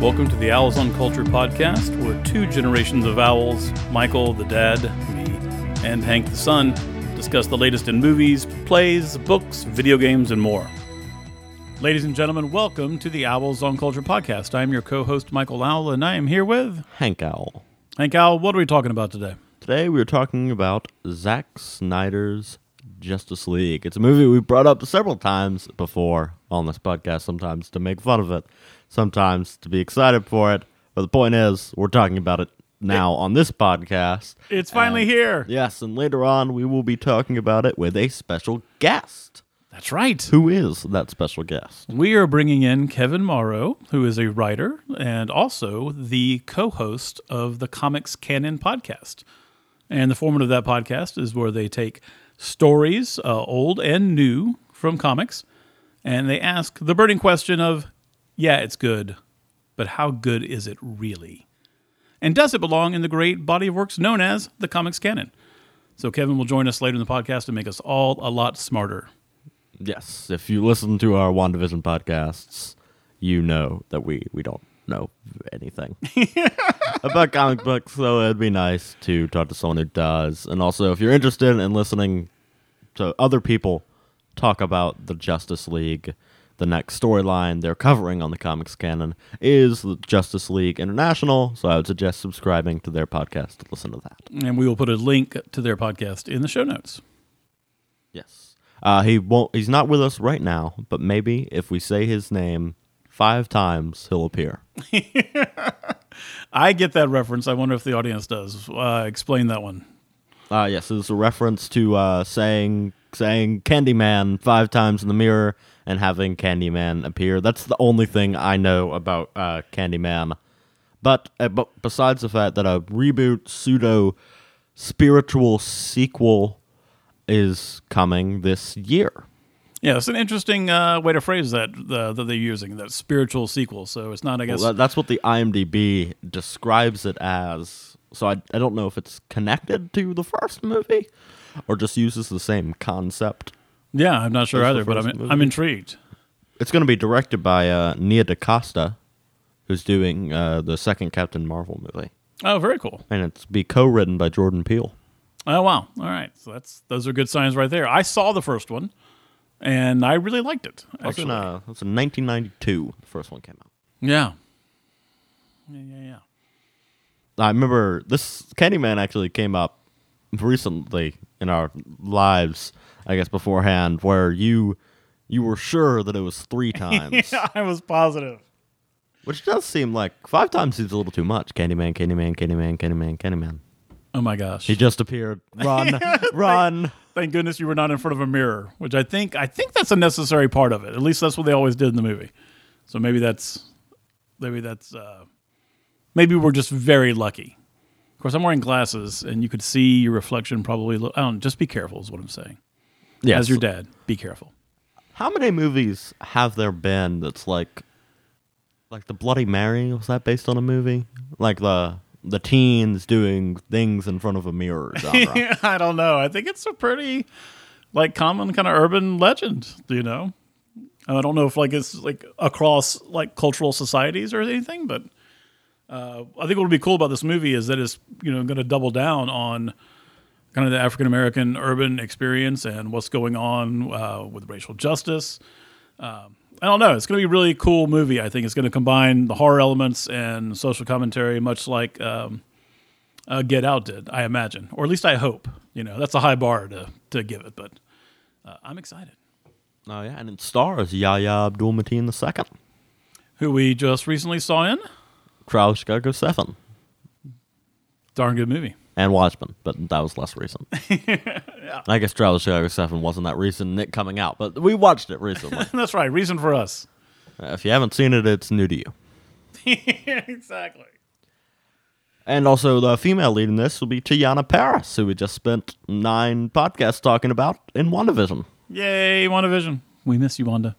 Welcome to the Owls on Culture podcast. We're two generations of owls Michael, the dad, me, and Hank, the son, discuss the latest in movies, plays, books, video games, and more. Ladies and gentlemen, welcome to the Owls on Culture podcast. I'm your co host, Michael Owl, and I am here with Hank Owl. Hank Owl. What are we talking about today? Today we are talking about Zack Snyder's Justice League. It's a movie we brought up several times before on this podcast, sometimes to make fun of it, sometimes to be excited for it. But the point is, we're talking about it now on this podcast. It's finally And- here. Yes, and later on we will be talking about it with a special guest. That's right. Who is that special guest? We are bringing in Kevin Moreau, who is a writer and also the co host of the Comics Canon podcast. And the format of that podcast is where they take stories, uh, old and new, from comics, and they ask the burning question of, yeah, it's good, but how good is it really? And does it belong in the great body of works known as the Comics Canon? So Kevin will join us later in the podcast to make us all a lot smarter. Yes, if you listen to our WandaVision podcasts, you know that we, we don't know anything about comic books, so it'd be nice to talk to someone who does. And also, if you're interested in listening to other people talk about the Justice League, the next storyline they're covering on the comics canon is the Justice League International, so I would suggest subscribing to their podcast to listen to that. And we will put a link to their podcast in the show notes. Yes. Uh, he won't. He's not with us right now, but maybe if we say his name five times, he'll appear. I get that reference. I wonder if the audience does. Uh, explain that one. Uh, yes, it's a reference to uh, saying saying Candyman five times in the mirror and having Candyman appear. That's the only thing I know about uh, Candyman. But uh, but besides the fact that a reboot pseudo spiritual sequel is coming this year. Yeah, it's an interesting uh, way to phrase that uh, that they're using that spiritual sequel. So it's not, I guess. Well, that's what the IMDb describes it as. So I, I don't know if it's connected to the first movie or just uses the same concept. Yeah, I'm not sure That's the either, but I'm movie. I'm intrigued. It's going to be directed by uh, Nia DaCosta, who's doing uh, the second Captain Marvel movie, Oh, very cool. and it's be co-written by Jordan Peele. Oh wow. All right. So that's those are good signs right there. I saw the first one, and I really liked it. That's Actually. in, uh, that's in 1992. The first one came out. yeah. Yeah, yeah, yeah. I remember this Candyman actually came up recently in our lives, I guess beforehand, where you you were sure that it was three times, Yeah, I was positive. which does seem like five times seems a little too much. Candyman, Candyman, Candyman, Candyman, Candyman. Oh my gosh. He just appeared. Run, run. Thank goodness you were not in front of a mirror, which I think I think that's a necessary part of it. At least that's what they always did in the movie. So maybe that's maybe that's uh, maybe we're just very lucky. Of course, I'm wearing glasses, and you could see your reflection. Probably, lo- I don't. Just be careful, is what I'm saying. Yes. As your dad, be careful. How many movies have there been that's like, like the Bloody Mary? Was that based on a movie? Like the the teens doing things in front of a mirror genre. I don't know. I think it's a pretty like common kind of urban legend. You know, And I don't know if like it's like across like cultural societies or anything, but uh, I think what would be cool about this movie is that it's you know going to double down on kind of the African American urban experience and what's going on uh, with racial justice. Um, I don't know. It's going to be a really cool movie. I think it's going to combine the horror elements and social commentary, much like um, uh, Get Out did, I imagine, or at least I hope. You know, that's a high bar to to give it, but uh, I'm excited. oh yeah, and it stars Yahya Abdul Mateen II. Who we just recently saw in of Seven darn good movie. And Watchmen, but that was less recent. I guess Trial of Chicago Seven wasn't that recent Nick coming out, but we watched it recently. that's right. Reason for us. Uh, if you haven't seen it, it's new to you. exactly. And also, the female lead in this will be Teyonah Parris, who we just spent nine podcasts talking about in WandaVision. Yay, WandaVision. We miss you, Wanda.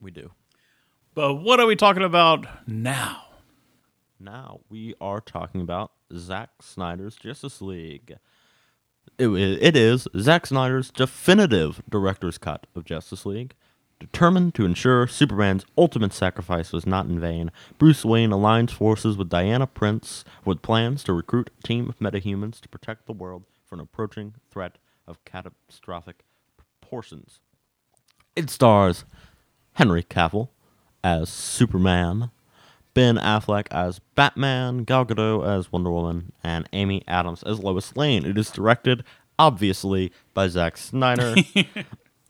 We do. But what are we talking about now? Now we are talking about Zack Snyder's Justice League. It, it is Zack Snyder's definitive director's cut of Justice League, Determined to ensure Superman's ultimate sacrifice was not in vain, Bruce Wayne aligns forces with Diana Prince with plans to recruit a team of metahumans to protect the world from an approaching threat of catastrophic proportions. It stars Henry Cavill as Superman, Ben Affleck as Batman, Gal Gadot as Wonder Woman, and Amy Adams as Lois Lane. It is directed, obviously, by Zack Snyder.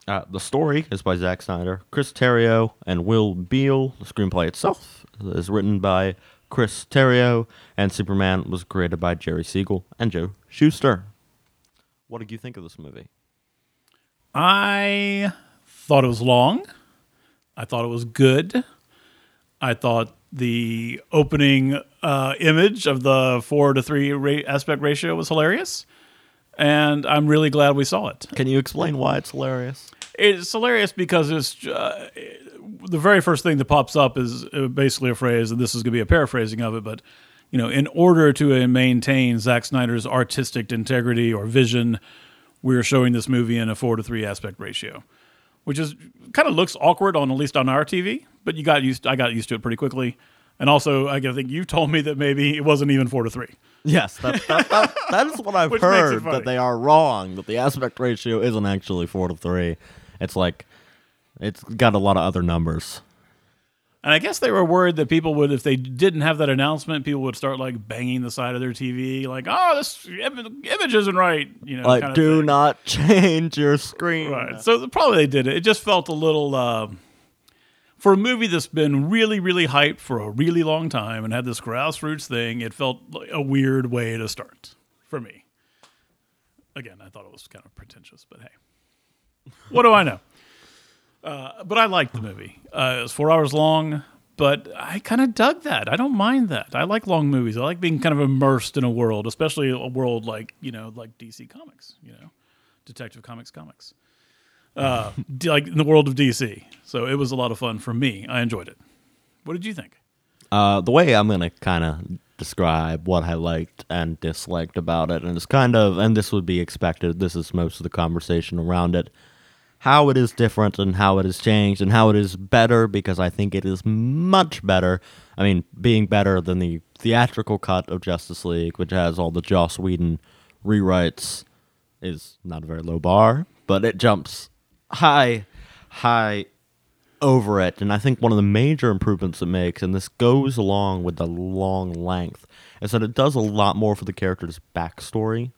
Uh, the story is by Zack Snyder, Chris Terrio, and Will Beall. The screenplay itself is written by Chris Terrio, and Superman was created by Jerry Siegel and Joe Shuster. What did you think of this movie? I thought it was long. I thought it was good. I thought the opening uh, image of the four to three ra- aspect ratio was hilarious. And I'm really glad we saw it. Can you explain why it's hilarious? It's hilarious because it's uh, the very first thing that pops up is uh, basically a phrase, and this is going to be a paraphrasing of it, but you know, in order to uh, maintain Zack Snyder's artistic integrity or vision, we're showing this movie in a four to three aspect ratio, which is kind of looks awkward on at least on our TV, but you got used. I got used to it pretty quickly, and also I think you told me that maybe it wasn't even four to three. Yes, that, that, that, that is what I've heard, that they are wrong, that the aspect ratio isn't actually 4 to 3. It's like, it's got a lot of other numbers. And I guess they were worried that people would, if they didn't have that announcement, people would start like banging the side of their TV, like, "Oh, this im- image isn't right," you know. Like, do thing. not change your screen. Right. So probably they did it. It just felt a little uh, for a movie that's been really, really hyped for a really long time and had this grassroots thing. It felt like a weird way to start for me. Again, I thought it was kind of pretentious, but hey, what do I know? Uh, but I liked the movie. Uh, it was four hours long, but I kind of dug that. I don't mind that. I like long movies. I like being kind of immersed in a world, especially a world like you know, like DC Comics. You know, Detective Comics comics, uh, like in the world of DC. So it was a lot of fun for me. I enjoyed it. What did you think? Uh, the way I'm to kind of describe what I liked and disliked about it, and it's kind of, and this would be expected, this is most of the conversation around it, how it is different and how it has changed and how it is better because I think it is much better. I mean, being better than the theatrical cut of Justice League, which has all the Joss Whedon rewrites, is not a very low bar, but it jumps high, high over it. And I think one of the major improvements it makes, and this goes along with the long length, is that it does a lot more for the character's backstory,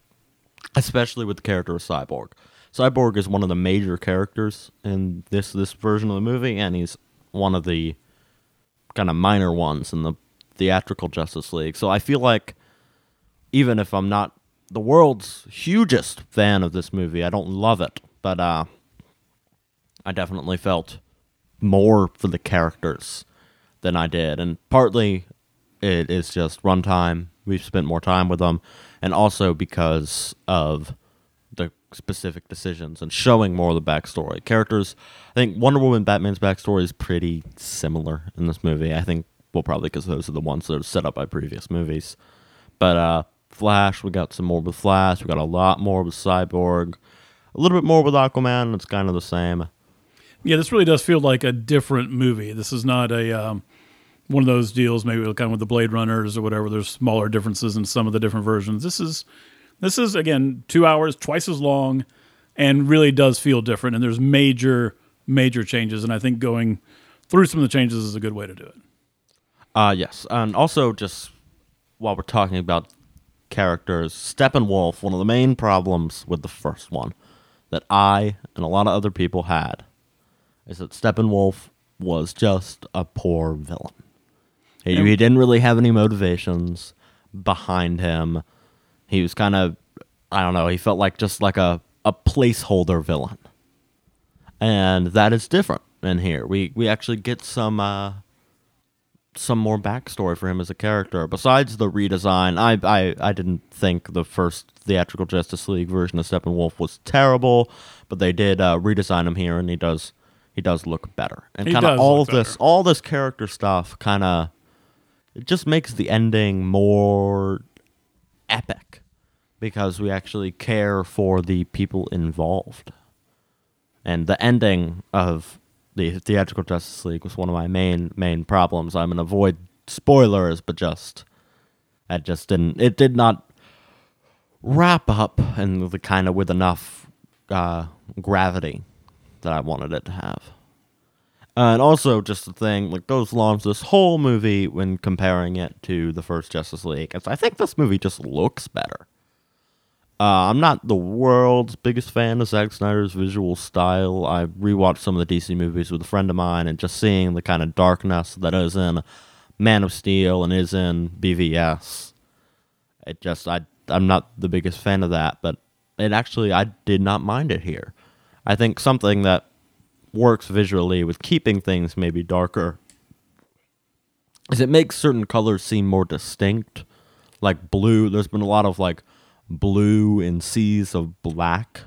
especially with the character of Cyborg. Cyborg is one of the major characters in this this version of the movie, and he's one of the kind of minor ones in the theatrical Justice League. So I feel like even if I'm not the world's hugest fan of this movie, I don't love it, but uh, I definitely felt more for the characters than I did, and partly it is just runtime. We've spent more time with them, and also because of the specific decisions and showing more of the backstory. Characters, I think Wonder Woman, Batman's backstory is pretty similar in this movie. I think, well, probably because those are the ones that are set up by previous movies. But uh, Flash, we got some more with Flash. We got a lot more with Cyborg. A little bit more with Aquaman. It's kind of the same. Yeah, this really does feel like a different movie. This is not a um, one of those deals, maybe kind of with the Blade Runners or whatever. There's smaller differences in some of the different versions. This is this is again two hours, twice as long, and really does feel different. And there's major major changes, and I think going through some of the changes is a good way to do it. Uh yes, and also just while we're talking about characters, Steppenwolf, one of the main problems with the first one that I and a lot of other people had is that Steppenwolf was just a poor villain. He, he didn't really have any motivations behind him. He was kind of, I don't know, he felt like just like a, a placeholder villain. And that is different in here. We we actually get some uh, some more backstory for him as a character. Besides the redesign, I, I I didn't think the first theatrical Justice League version of Steppenwolf was terrible, but they did uh, redesign him here, and he does he does look better. And kind of all of this all this character stuff kind of it just makes the ending more epic because we actually care for the people involved. And the ending of the theatrical Justice League was one of my main main problems. I'm gonna avoid spoilers, but just I just didn't. It did not wrap up and the kind of with enough uh, gravity that I wanted it to have. Uh, and also, just the thing like goes along with this whole movie when comparing it to the first Justice League. is I think this movie just looks better. Uh, I'm not the world's biggest fan of Zack Snyder's visual style. I rewatched some of the DC movies with a friend of mine, and just seeing the kind of darkness that is in Man of Steel and is in BVS, it just I I'm not the biggest fan of that, but it actually I did not mind it here. I think something that works visually with keeping things maybe darker is it makes certain colors seem more distinct. Like blue, there's been a lot of like blue and seas of black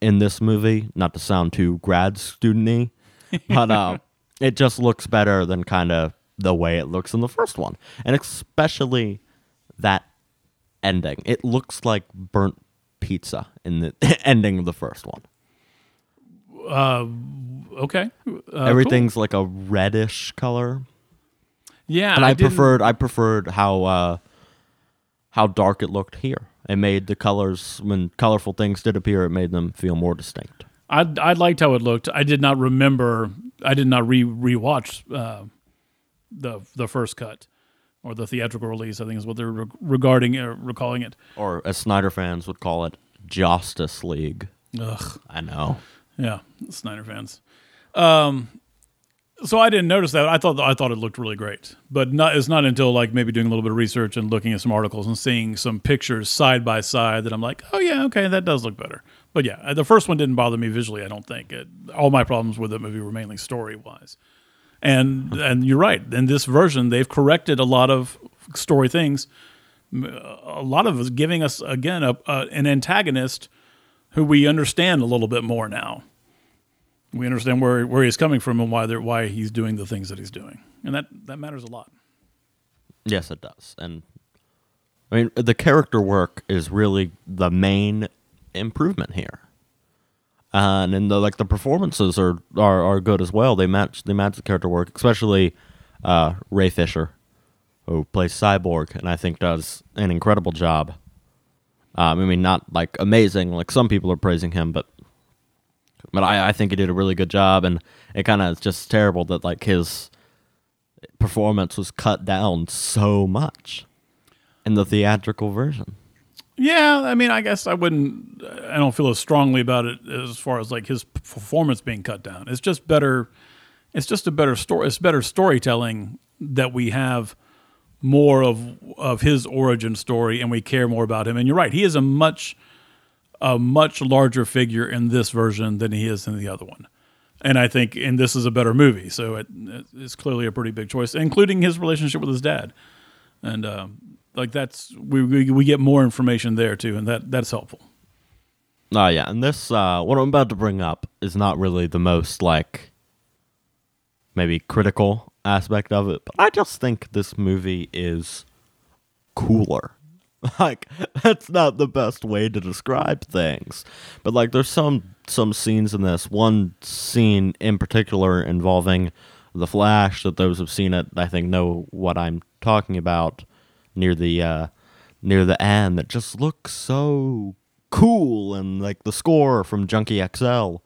in this movie. Not to sound too grad studenty, but uh, it just looks better than kind of the way it looks in the first one, and especially that ending. It looks like burnt pizza in the ending of the first one. Uh, okay. Uh, Everything's cool. like a reddish color. Yeah, and I, I preferred I preferred how uh, how dark it looked here. It made the colors when colorful things did appear, it made them feel more distinct. I I liked how it looked. I did not remember. I did not re rewatch uh, the the first cut or the theatrical release. I think is what they're re- regarding uh, recalling it. Or as Snyder fans would call it, Justice League. Ugh. I know. Yeah, Snyder fans. Um, so I didn't notice that. I thought I thought it looked really great, but not, it's not until like maybe doing a little bit of research and looking at some articles and seeing some pictures side by side that I'm like, oh yeah, okay, that does look better. But yeah, uh, the first one didn't bother me visually. I don't think it, all my problems with the movie were mainly story wise. And and you're right. In this version, they've corrected a lot of story things. Uh, a lot of us giving us again a, a, an antagonist who we understand a little bit more now we understand where where he's coming from and why why he's doing the things that he's doing, and that that matters a lot. Yes, it does, and I mean the character work is really the main improvement here, uh, and the like the performances are, are are good as well. They match they match the character work, especially uh, Ray Fisher, who plays Cyborg, and I think does an incredible job. Um, I mean, not like amazing, like some people are praising him, but but I, I think he did a really good job, and it kind of is just terrible that like his performance was cut down so much in the theatrical version. Yeah, I mean, I guess I wouldn't. I don't feel as strongly about it as far as like his performance being cut down. It's just better. It's just a better story. It's better storytelling that we have more of of his origin story, and we care more about him. And you're right, he is a much a much larger figure in this version than he is in the other one. And I think, and this is a better movie, so it, it's clearly a pretty big choice, including his relationship with his dad. And um, like that's we, we, we get more information there too, and that that's helpful. Oh yeah, and this uh, what I'm about to bring up is not really the most like maybe critical aspect of it, but I just think this movie is cooler like that's not the best way to describe things. But like there's some some scenes in this. One scene in particular involving the flash that those who've seen it i think know what i'm talking about. Near the uh near the end that just looks so cool and like the score from junkie xl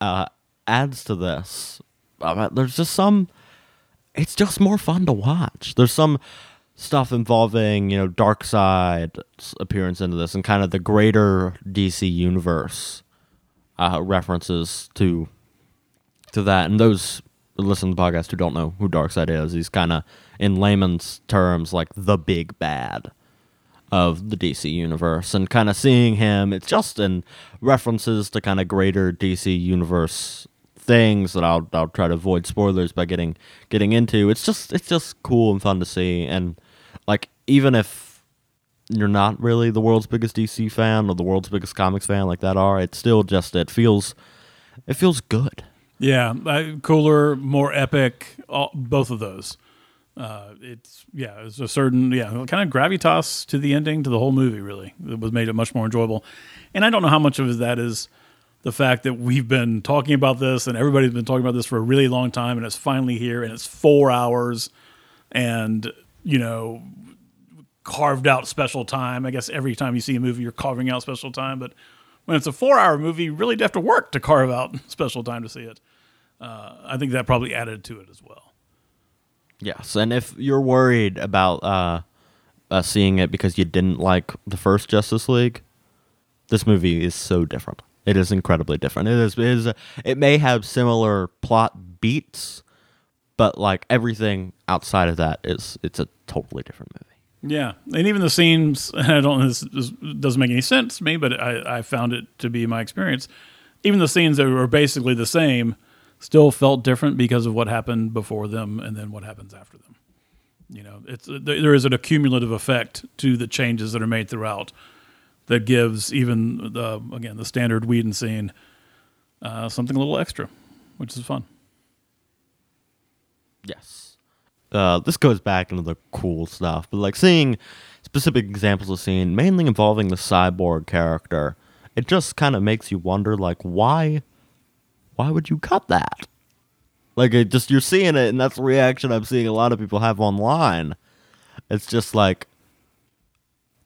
uh adds to this. Uh, there's just some it's just more fun to watch. There's some stuff involving you know Darkseid's appearance into this and kind of the greater DC universe uh, references to to that. And those listen to the podcast who don't know who Darkseid is he's kind of in layman's terms like the big bad of the DC universe. And kind of seeing him it's just in references to kind of greater DC universe things that I'll I'll try to avoid spoilers by getting getting into. It's just it's just cool and fun to see. And like even if you're not really the world's biggest DC fan or the world's biggest comics fan like that are, it's still just it feels it feels good. Yeah, uh, cooler, more epic, all, both of those. Uh, it's yeah, it's a certain yeah kind of gravitas to the ending to the whole movie. Really, it was made it much more enjoyable. And I don't know how much of that is the fact that we've been talking about this and everybody's been talking about this for a really long time and it's finally here and it's four hours and you know carved out special time. I guess every time you see a movie, you're carving out special time, but when it's a four hour movie, you really have to work to carve out special time to see it. Uh, I think that probably added to it as well. Yes, and if you're worried about uh, uh, seeing it because you didn't like the first Justice League, this movie is so different. It is incredibly different. It is. It, is it may have similar plot beats, but like everything outside of that is it's a totally different movie. Yeah, and even the scenes. I don't. This, this doesn't make any sense to me, but I, I found it to be my experience. Even the scenes that were basically the same still felt different because of what happened before them and then what happens after them. You know, it's there is an accumulative effect to the changes that are made throughout that gives even the again the standard Whedon scene uh, something a little extra, which is fun. Yes. Uh, this goes back into the cool stuff, but like seeing specific examples of scene, mainly involving the cyborg character, it just kind of makes you wonder, like, why why would you cut that? Like it just you're seeing it, and that's the reaction I'm seeing a lot of people have online. It's just like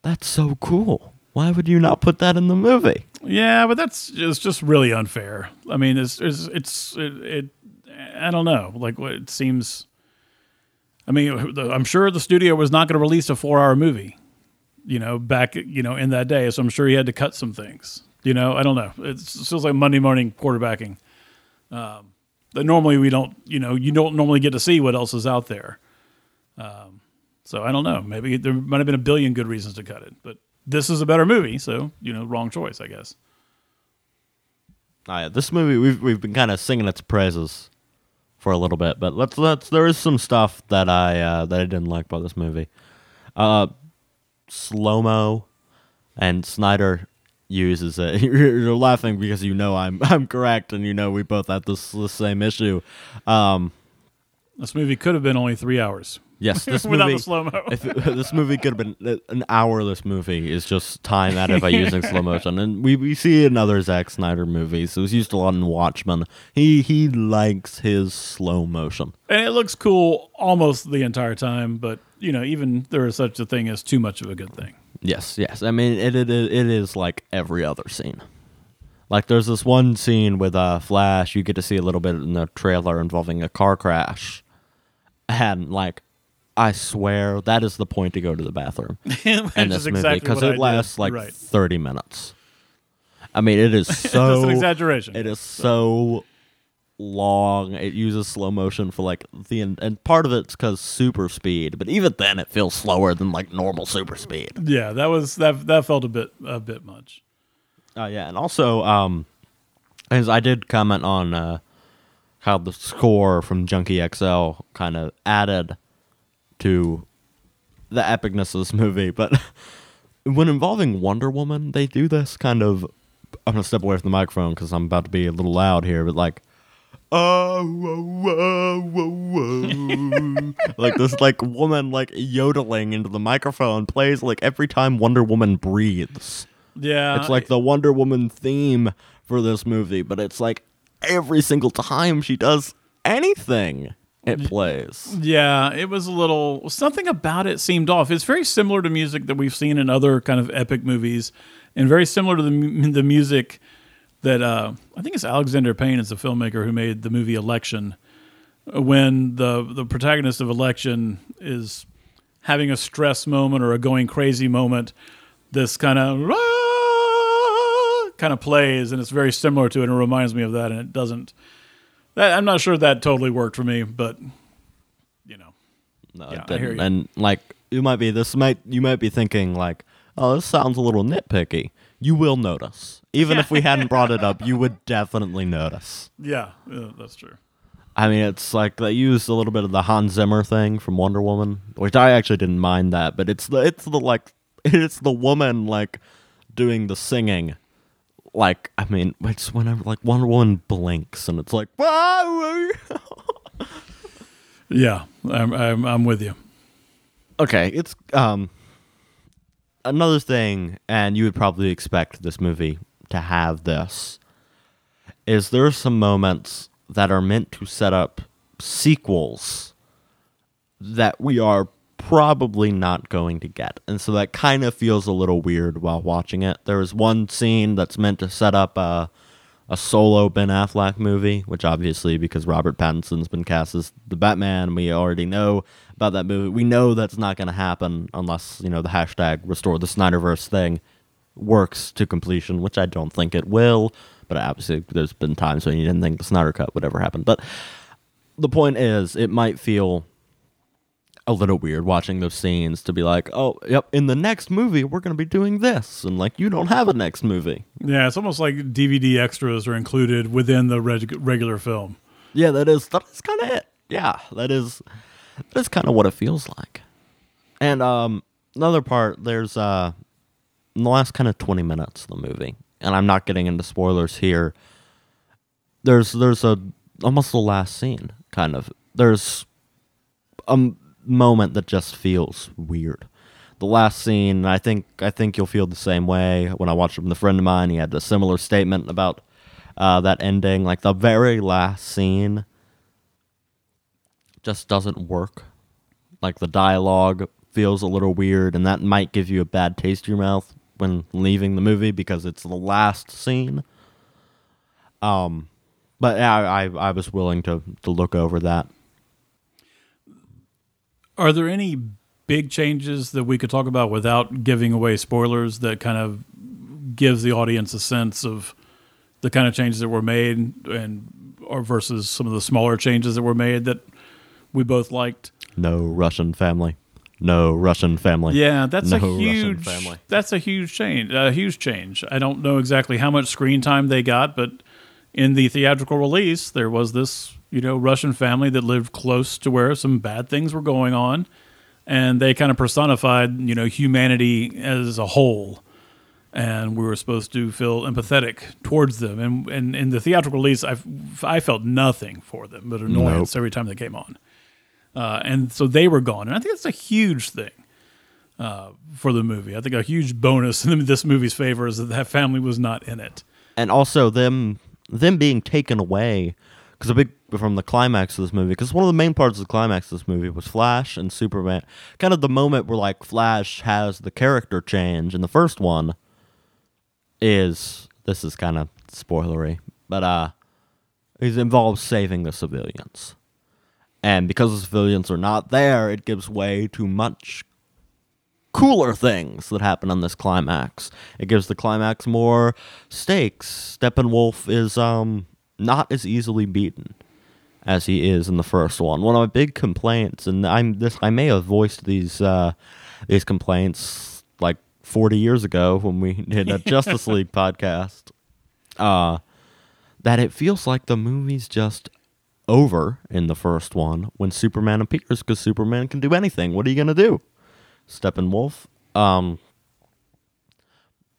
that's so cool. Why would you not put that in the movie? Yeah, but that's just just really unfair. I mean, it's it's it's it, it I don't know. Like what it seems. I mean, I'm sure the studio was not going to release a four-hour movie, you know, back you know in that day. So I'm sure he had to cut some things. You know, I don't know. It feels like Monday morning quarterbacking. Um, that normally we don't, you know, you don't normally get to see what else is out there. Um, so I don't know. Maybe there might have been a billion good reasons to cut it, but this is a better movie, so you know, wrong choice, I guess. Oh, this movie we've we've been kind of singing its praises for a little bit, but let's let's there is some stuff that I uh, that I didn't like about this movie. Uh, slow mo, and Snyder uses it. You're laughing because you know I'm I'm correct, and you know we both have this the same issue. Um, this movie could have been only three hours. Yes, this without movie, the slow mo. this movie could have been an hour. This movie is just time added by using slow motion, and we, we see in other Zack Snyder movies. It was used a lot in Watchmen. He he likes his slow motion, and it looks cool almost the entire time. But you know, even there is such a thing as too much of a good thing. Yes, yes. I mean, it it it is like every other scene. Like there's this one scene with uh, Flash. You get to see a little bit in the trailer involving a car crash, and like I swear that is the point to go to the bathroom in this movie exactly because what it I lasts did. like Right. thirty minutes. I mean, it is so That's an exaggeration. It is so long. It uses slow motion for like the and, and part of it's because super speed, but even then it feels slower than like normal super speed. yeah, that was that that felt a bit a bit much. Oh yeah, and also, um, as I did comment on uh, how the score from Junkie XL kind of added to the epicness of this movie, but when involving Wonder Woman, they do this kind of. I'm gonna step away from the microphone because I'm about to be a little loud here, but like. Oh, whoa, whoa, whoa, whoa. like this, like woman, like yodeling into the microphone plays like every time Wonder Woman breathes. Yeah, It's like the Wonder Woman theme for this movie, but it's like every single time she does anything, it plays. Yeah, it was a little something about it seemed off. It's very similar to music that we've seen in other kind of epic movies, and very similar to the the music that uh, I think it's Alexander Payne is the filmmaker who made the movie Election. When the the protagonist of Election is having a stress moment or a going crazy moment, this kind of kind of plays, and it's very similar to it. and It reminds me of that, and it doesn't. That, I'm not sure that totally worked for me, but you know. No, Yeah, it I hear didn't. you. And like you might be this might you might be thinking like, oh, this sounds a little nitpicky. You will notice. Even if we hadn't brought it up, you would definitely notice. Yeah, yeah, that's true. I mean, it's like they used a little bit of the Hans Zimmer thing from Wonder Woman, which I actually didn't mind that, but it's the it's the like it's the woman like doing the singing. Like, I mean, it's whenever like Wonder Woman blinks and it's like, "Whoa!" Yeah, I'm, I'm, I'm with you. okay, it's um another thing, and you would probably expect this movie to have this. is there are some moments that are meant to set up sequels that we are probably not going to get. And so that kind of feels a little weird while watching it. There is one scene that's meant to set up a, a solo Ben Affleck movie, which obviously, because Robert Pattinson's been cast as the Batman, we already know about that movie. We know that's not going to happen unless, you know, the hashtag restore the Snyderverse thing works to completion, which I don't think it will. But obviously, there's been times when you didn't think the Snyder Cut would ever happen. But the point is, it might feel a little weird watching those scenes to be like, oh, yep, in the next movie, we're going to be doing this. And like, you don't have a next movie. Yeah, it's almost like DVD extras are included within the reg- regular film. Yeah, that is, that is kind of it. Yeah, that is, that is kind of what it feels like. And um, another part, there's, uh, in the last kind of 20 minutes of the movie, and I'm not getting into spoilers here. There's there's a almost the last scene kind of. There's a moment that just feels weird. The last scene, I think I think you'll feel the same way. When I watched it with a friend of mine, he had a similar statement about uh, that ending. Like the very last scene just doesn't work. Like the dialogue feels a little weird, and that might give you a bad taste in your mouth when leaving the movie because it's the last scene. Um, but I, I, I was willing to to look over that. Are there any big changes that we could talk about without giving away spoilers that kind of gives the audience a sense of the kind of changes that were made and or versus some of the smaller changes that were made that we both liked? No Russian family. No Russian family. Yeah, that's no a huge family. that's a huge change. A huge change. I don't know exactly how much screen time they got, but in the theatrical release, there was this you know Russian family that lived close to where some bad things were going on, and they kind of personified you know humanity as a whole. And we were supposed to feel empathetic towards them, and, and in the theatrical release, I, I felt nothing for them but annoyance every time they came on. Uh, and so they were gone. And I think that's a huge thing uh, for the movie. I think a huge bonus in this movie's favor is that that family was not in it. and also them them being taken away because a big from the climax of this movie because one of the main parts of the climax of this movie was Flash and Superman. Kind of the moment where like Flash has the character change and the first one is this is kind of spoilery, but uh, it involves saving the civilians. And because the civilians are not there, it gives way to much cooler things that happen on this climax. It gives the climax more stakes. Steppenwolf is um not as easily beaten as he is in the first one. One of my big complaints, and I'm this I may have voiced these uh these complaints like 40 years ago when we did a Justice League podcast. Uh that it feels like the movie's just over in the first one when Superman appears because Superman can do anything. What are you gonna do? Steppenwolf. Um,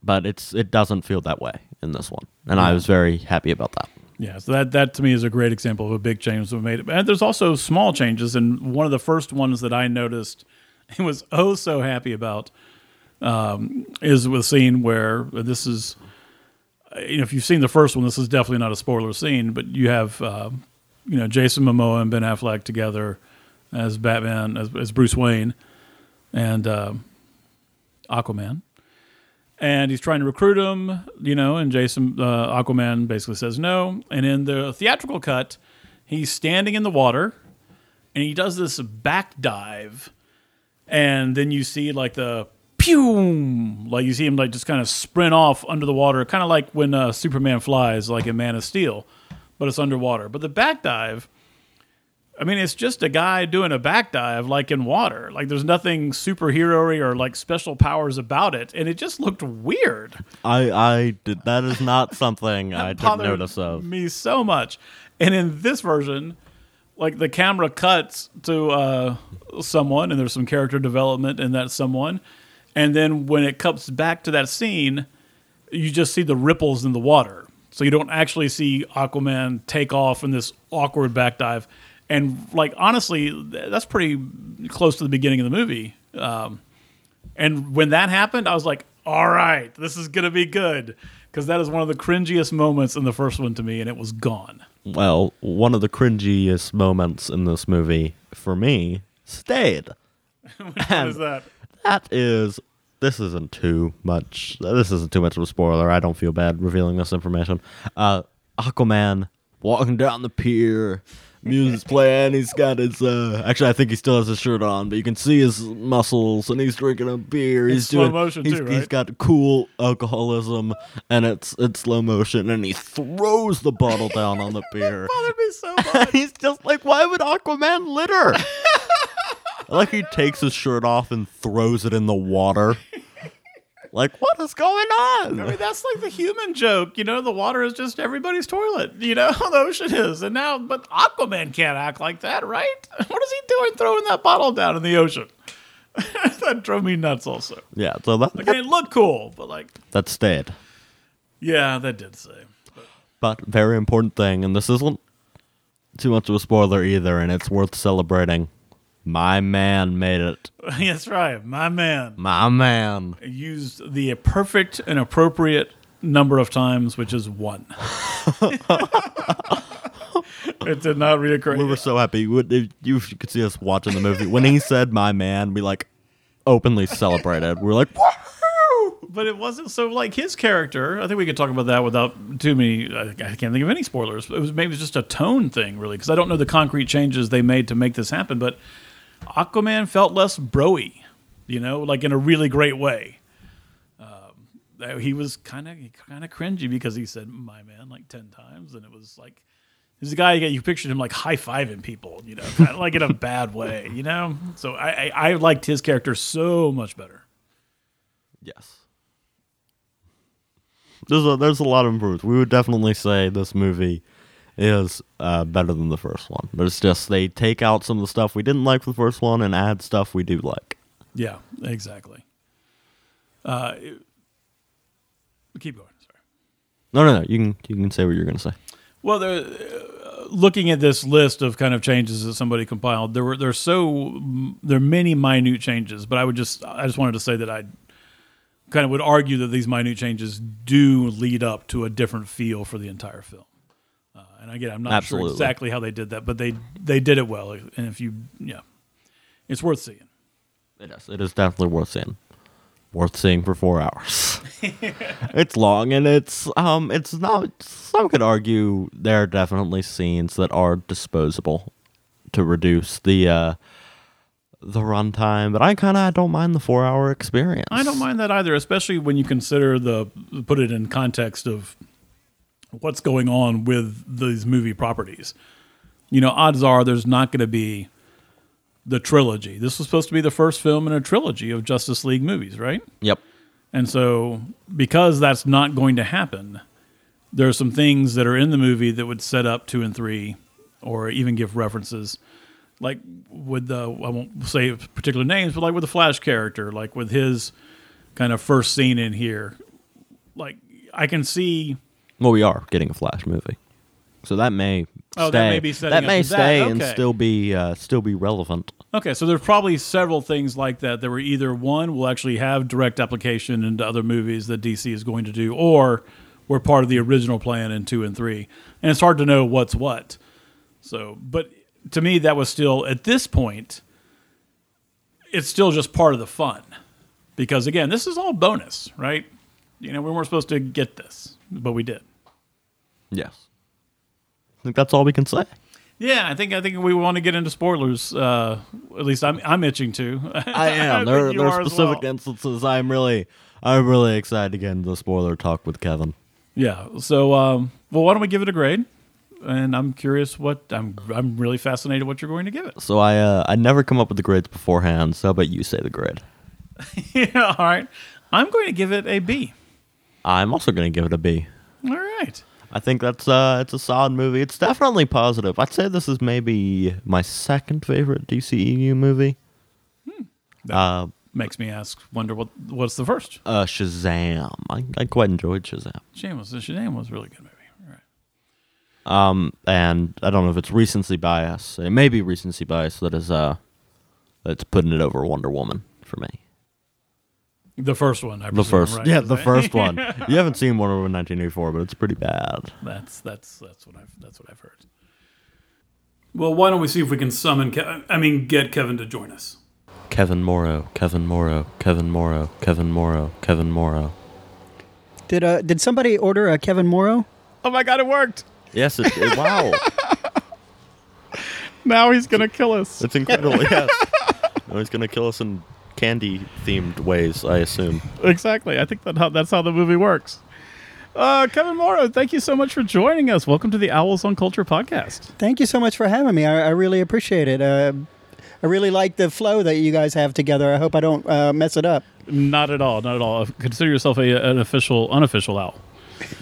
but it's it doesn't feel that way in this one, and I was very happy about that. Yeah, so that that to me is a great example of a big change that we made. And there's also small changes, and one of the first ones that I noticed and was oh so happy about um, is with a scene where this is, you know, if you've seen the first one, this is definitely not a spoiler scene, but you have, uh, you know, Jason Momoa and Ben Affleck together as Batman, as, as Bruce Wayne, and uh, Aquaman and he's trying to recruit him, you know, and Jason uh, Aquaman basically says no. And in the theatrical cut, he's standing in the water and he does this back dive, and then you see like the pew, like you see him like just kind of sprint off under the water, kind of like when uh, Superman flies, like in Man of Steel, but it's underwater. But the back dive. I mean, it's just a guy doing a back dive like in water. Like there's nothing superhero or like special powers about it, and it just looked weird. I I did that is not something I took notice of. me so much. And in this version, like the camera cuts to uh, someone, and there's some character development in that someone, and then when it comes back to that scene, you just see the ripples in the water. So you don't actually see Aquaman take off in this awkward back dive. And like honestly, that's pretty close to the beginning of the movie. Um, and when that happened, I was like, all right, this is going to be good. because that is one of the cringiest moments in the first one to me, and it was gone. Well, one of the cringiest moments in this movie for me stayed. What is that? That is this isn't too much. This isn't too much of a spoiler. I don't feel bad revealing this information. Uh, Aquaman walking down the pier, music's playing. He's got his. Uh, actually, I think he still has his shirt on, but you can see his muscles, and he's drinking a beer. He's slow doing. motion he's, too, he's right? got cool alcoholism, and it's it's slow motion, and he throws the bottle down on the pier. Bothered me so much. he's just like, why would Aquaman litter? like he takes his shirt off and throws it in the water. Like, what is going on? I mean, that's like the human joke, you know. The water is just everybody's toilet, you know. The ocean is, and now, but Aquaman can't act like that, right? What is he doing throwing that bottle down in the ocean? that drove me nuts. Also, Yeah, so that, like it looked cool, but like, that stayed. yeah, that did say. But very important thing, and this isn't too much of a spoiler either, and it's worth celebrating. My man made it. That's right, my man My man. used the perfect and appropriate number of times, which is one. it did not reoccur. We were so happy. You could see us watching the movie. When he said "my man," we like openly celebrated. We are like, "Woohoo!" but it wasn't so like his character. I think we could talk about that without too many. I, I can't think of any spoilers. It was maybe just a tone thing, really, because I don't know the concrete changes they made to make this happen. But Aquaman felt less broy, you know, like in a really great way. Um, he was kind of kind of cringy because he said "my man" like ten times, and it was like. He's a guy you, you pictured him like high fiving people, you know, kind of like in a bad way, you know. So I, I I liked his character so much better. Yes. There's a there's a lot of improvements. We would definitely say this movie is uh, better than the first one. But it's just they take out some of the stuff we didn't like for the first one and add stuff we do like. Yeah, exactly. Uh, it- keep going. Sorry. No, no, no. You can you can say what you're gonna say. Well, there, uh, looking at this list of kind of changes that somebody compiled, there were there's so there are many minute changes, but I would just I just wanted to say that I kind of would argue that these minute changes do lead up to a different feel for the entire film. And again, I'm not Absolutely. sure exactly how they did that, but they they did it well. And if you yeah, it's worth seeing. It is. It is definitely worth seeing. Worth seeing for four hours. it's long and it's um it's not some could argue there are definitely scenes that are disposable to reduce the uh the runtime, but I kinda don't mind the four hour experience. I don't mind that either, especially when you consider the put it in context of what's going on with these movie properties. You know, odds are there's not going to be the trilogy. This was supposed to be the first film in a trilogy of Justice League movies, right? Yep. And so, because that's not going to happen, there are some things that are in the movie that would set up two and three, or even give references, like with the I won't say particular names, but like with the Flash character, like with his kind of first scene in here, like I can see. Well we are getting a flash movie. So that may Oh, stay. that may be setting that up may to that. stay and Okay. still be uh, still be relevant. Okay, so there's probably several things like that that were either one will actually have direct application into other movies that DC is going to do, or were part of the original plan in two and three. And it's hard to know what's what. So, but to me, that was still at this point, it's still just part of the fun, because again, this is all bonus, right? You know, we weren't supposed to get this, but we did. Yes. I think that's all we can say. Yeah, I think I think we want to get into spoilers. Uh, at least I'm I'm itching to. I am. think there, you there are are specific well. instances. I'm really, I'm really excited to get into the spoiler talk with Kevin. Yeah. So, um, well, why don't we give it a grade? And I'm curious what I'm. I'm really fascinated what you're going to give it. So I, uh, I never come up with the grades beforehand. So how about you say the grade? yeah. All right. I'm going to give it a B. I'm also going to give it a B. All right. I think that's uh, it's a solid movie. It's definitely positive. I'd say this is maybe my second favorite DCEU movie. That Uh, makes me ask, wonder what what's the first? uh, Shazam. I, I quite enjoyed Shazam. Shameless. Shazam was a really good movie. Right. Um, and I don't know if it's recency bias. It may be recency bias that is uh, that's putting it over Wonder Woman for me. The first one, I The presume, first, right? yeah, the first one. You haven't seen Wonder Woman 1984, but it's pretty bad. That's that's that's what I've that's what I've heard. Well, why don't we see if we can summon? Ke- I mean, get Kevin to join us. Kevin Moreau, Kevin Moreau, Kevin Moreau, Kevin Moreau, Kevin Moreau. Did uh did somebody order a Kevin Moreau? Oh my God, it worked! Yes, it, it- wow, Now he's gonna kill us. it's incredible. Yes, no, he's gonna kill us in candy themed ways, I assume. Exactly. I think that how, that's how the movie works. Uh, Kevin Moreau, thank you so much for joining us. Welcome to the Owls on Culture podcast. Thank you so much for having me. I, I really appreciate it. Uh, I really like the flow that you guys have together. I hope I don't uh, mess it up. Not at all. Not at all. Consider yourself a, an official, unofficial owl.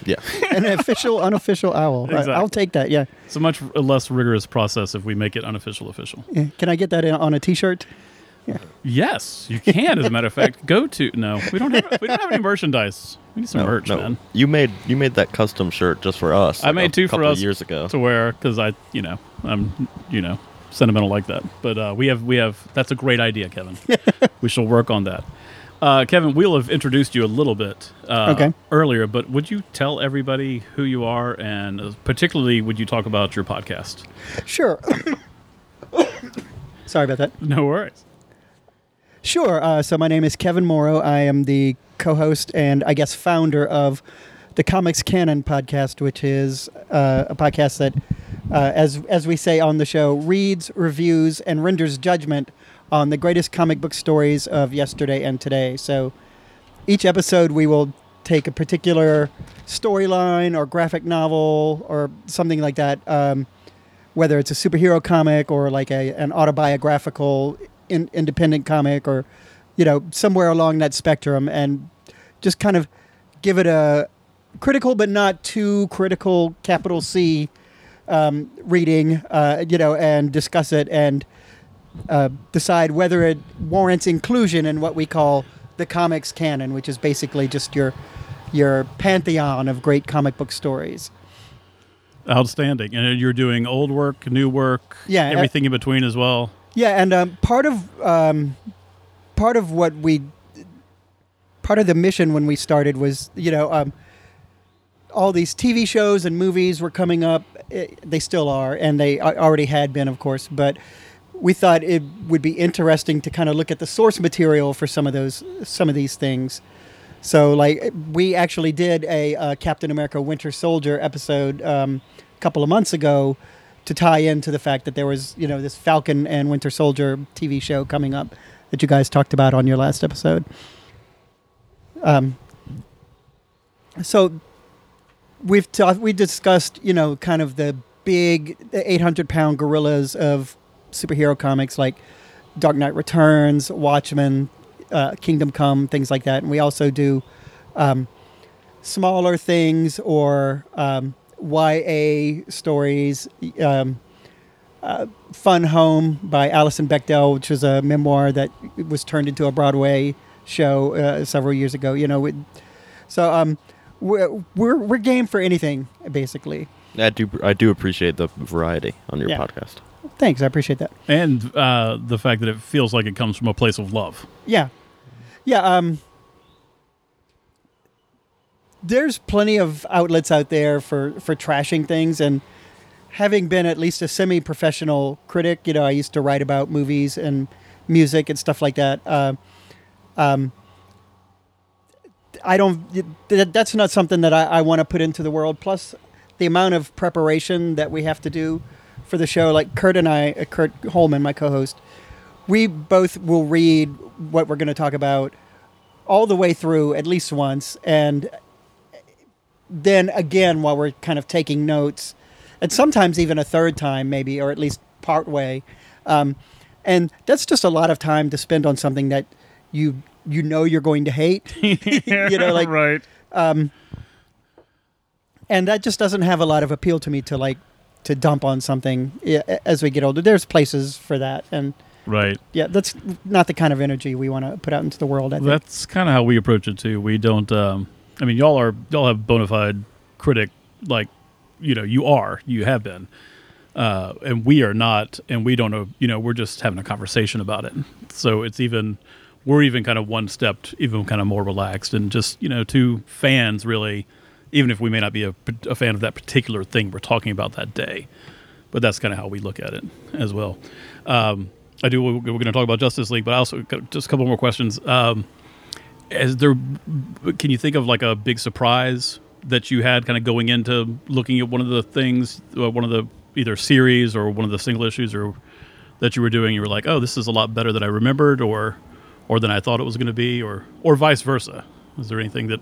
Yeah, An official, unofficial owl. I, Exactly. I'll take that. Yeah. It's a much less rigorous process if we make it unofficial official. Yeah. Can I get that in, on a T-shirt? Yes, you can. As a matter of fact, go to no. We don't have we don't have any merchandise. We need some no, merch, no. man, You made you made that custom shirt just for us. I like, made a two for us years ago. to wear because I, you know, I'm, you know, sentimental like that. But uh, we have we have that's a great idea, Kevin. we shall work on that. Uh, Kevin, we'll have introduced you a little bit uh, Okay. earlier, but would you tell everybody who you are, and uh, particularly would you talk about your podcast? Sure. Sorry about that. No worries. Sure. Uh, so my name is Kevin Moreau. I am the co-host and I guess founder of the Comics Canon podcast, which is uh, a podcast that, uh, as as we say on the show, reads, reviews, and renders judgment on the greatest comic book stories of yesterday and today. So each episode we will take a particular storyline or graphic novel or something like that. Um, whether it's a superhero comic or like a an autobiographical in, independent comic or you know somewhere along that spectrum and just kind of give it a critical but not too critical capital C um, reading uh, you know and discuss it and uh, decide whether it warrants inclusion in what we call the comics canon which is basically just your your pantheon of great comic book stories Outstanding. And you're doing old work, new work, Yeah, uh, everything in between as well. Yeah, and um, part of um, part of what we part of the mission when we started was you know um, all these TV shows and movies were coming up. Eh, they still are, and they already had been, of course. But we thought it would be interesting to kind of look at the source material for some of those some of these things. So, like, we actually did a uh, Captain America: Winter Soldier episode um, a couple of months ago to tie into the fact that there was, you know, this Falcon and Winter Soldier TV show coming up that you guys talked about on your last episode. Um, so we've talked, we discussed, you know, kind of the big 800 pound gorillas of superhero comics like Dark Knight Returns, Watchmen, uh, Kingdom Come, things like that. And we also do um, smaller things or um, YA stories. Um, uh, Fun Home by Alison Bechdel, which was a memoir that was turned into a Broadway show uh, several years ago. You know, it, so um, we're, we're we're game for anything, basically. I do I do appreciate the variety on your Yeah. podcast. Thanks, I appreciate that. And uh, the fact that it feels like it comes from a place of love. Yeah, yeah. Um, there's plenty of outlets out there for for trashing things, and having been at least a semi-professional critic, you know, I used to write about movies and music and stuff like that. Uh, um, I don't. That's not something that I, I want to put into the world. Plus, the amount of preparation that we have to do for the show. Like Kurt and I, uh, Kurt Holman, my co-host, we both will read what we're going to talk about all the way through at least once, and then again while we're kind of taking notes, and sometimes even a third time, maybe, or at least part way. Um, and that's just a lot of time to spend on something that you you know you're going to hate. you know, like right. and that just doesn't have a lot of appeal to me to like to dump on something as we get older. There's places for that, and Right. yeah, that's not the kind of energy we want to put out into the world. I think. That's kind of how we approach it too. We don't. Um, I mean, y'all are y'all have bona fide critic, like you know, you are, you have been, uh, and we are not, and we don't know. You know, we're just having a conversation about it. So it's even we're even kind of one step even kind of more relaxed and just you know two fans really even if we may not be a, a fan of that particular thing we're talking about that day but that's kind of how we look at it as well um, i do we're going to talk about justice league but i also just a couple more questions um, is there can you think of like a big surprise that you had kind of going into looking at one of the things uh, one of the either series or one of the single issues or that you were doing you were like oh this is a lot better than i remembered or or than i thought it was going to be or or vice versa is there anything that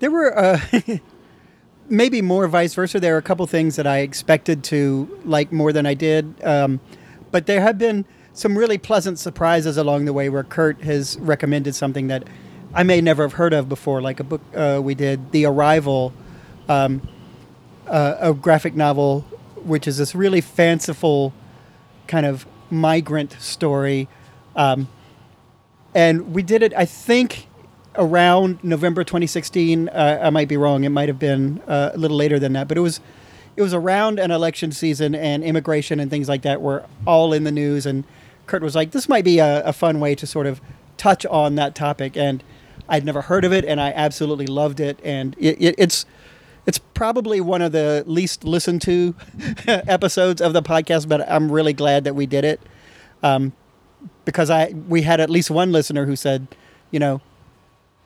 There were uh, maybe more vice versa. There are a couple things that I expected to like more than I did, um, but there have been some really pleasant surprises along the way where Kurt has recommended something that I may never have heard of before, like a book uh, we did, The Arrival, um, uh, a graphic novel, which is this really fanciful kind of migrant story. Um, and we did it, I think, around November 2016. Uh, I might be wrong; it might have been uh, a little later than that, but it was it was around an election season, and immigration and things like that were all in the news. And Kurt was like, "This might be a, a fun way to sort of touch on that topic." And I'd never heard of it, and I absolutely loved it. And it, it, it's it's probably one of the least listened to episodes of the podcast, but I'm really glad that we did it um, because I we had at least one listener who said, you know,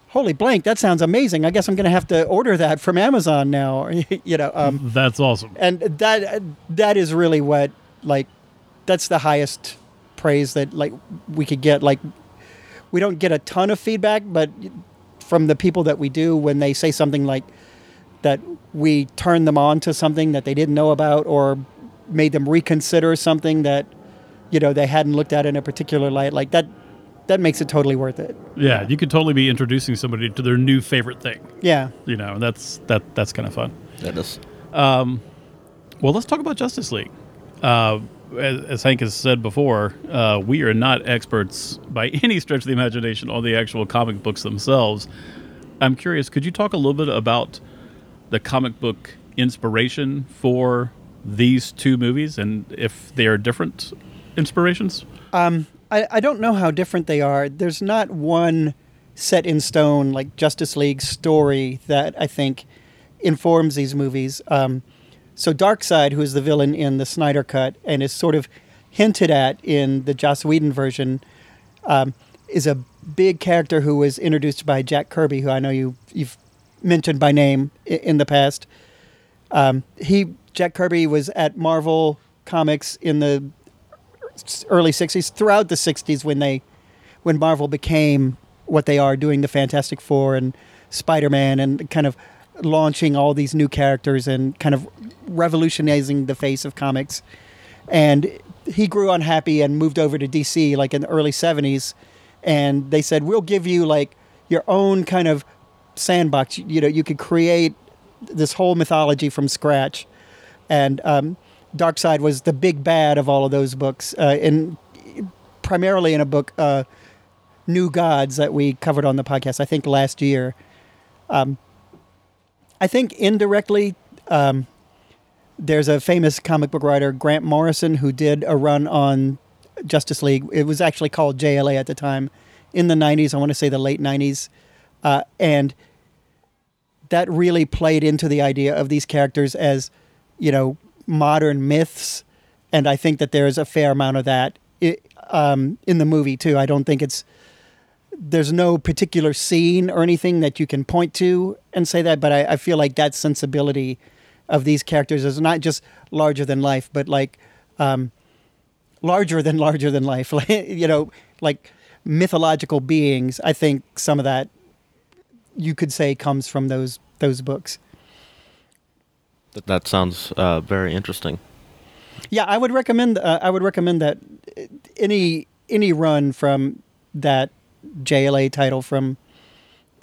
holy blank, that sounds amazing. I guess I'm going to have to order that from Amazon now. you know, um, that's awesome and that that is really what like that's the highest praise that like we could get. Like we don't get a ton of feedback, but from the people that we do, when they say something like that, we turn them on to something that they didn't know about, or made them reconsider something that you know they hadn't looked at in a particular light. Like that, that makes it totally worth it. yeah you could totally be introducing somebody to their new favorite thing Yeah. you know and that's that that's kind of fun That is. Well, let's talk about Justice League. Uh, as, as Hank has said before, uh, we are not experts by any stretch of the imagination on the actual comic books themselves. I'm curious, could you talk a little bit about the comic book inspiration for these two movies and if they are different inspirations? I, I don't know how different they are. There's not one set in stone like Justice League story that I think informs these movies. Um, so Darkseid, who is the villain in the Snyder Cut and is sort of hinted at in the Joss Whedon version, um, is a big character who was introduced by Jack Kirby, who I know you you've mentioned by name in the past. Um, he Jack Kirby was at Marvel Comics in the early 60s throughout the 60s when they when Marvel became what they are doing the Fantastic Four and Spider-Man and kind of launching all these new characters and kind of revolutionizing the face of comics and he grew unhappy and moved over to DC like in the early 70s and they said we'll give you like your own kind of sandbox you know you could create this whole mythology from scratch and um, Darkseid was the big bad of all of those books, uh, in primarily in a book, uh, New Gods, that we covered on the podcast. I think last year. Um, I think indirectly, um, there's a famous comic book writer, Grant Morrison, who did a run on Justice League. It was actually called JLA at the time, in the '90s. I want to say the late '90s, uh, and that really played into the idea of these characters as, you know, modern myths, and I think that there's a fair amount of that i um, in the movie too. I don't think it's there's no particular scene or anything that you can point to and say that, but I, I feel like that sensibility of these characters is not just larger than life, but like um, larger than larger than life. you know, like mythological beings. I think some of that you could say comes from those those books. That, that sounds uh, very interesting. Yeah, I would recommend. Uh, I would recommend that uh, any any run from that JLA title from,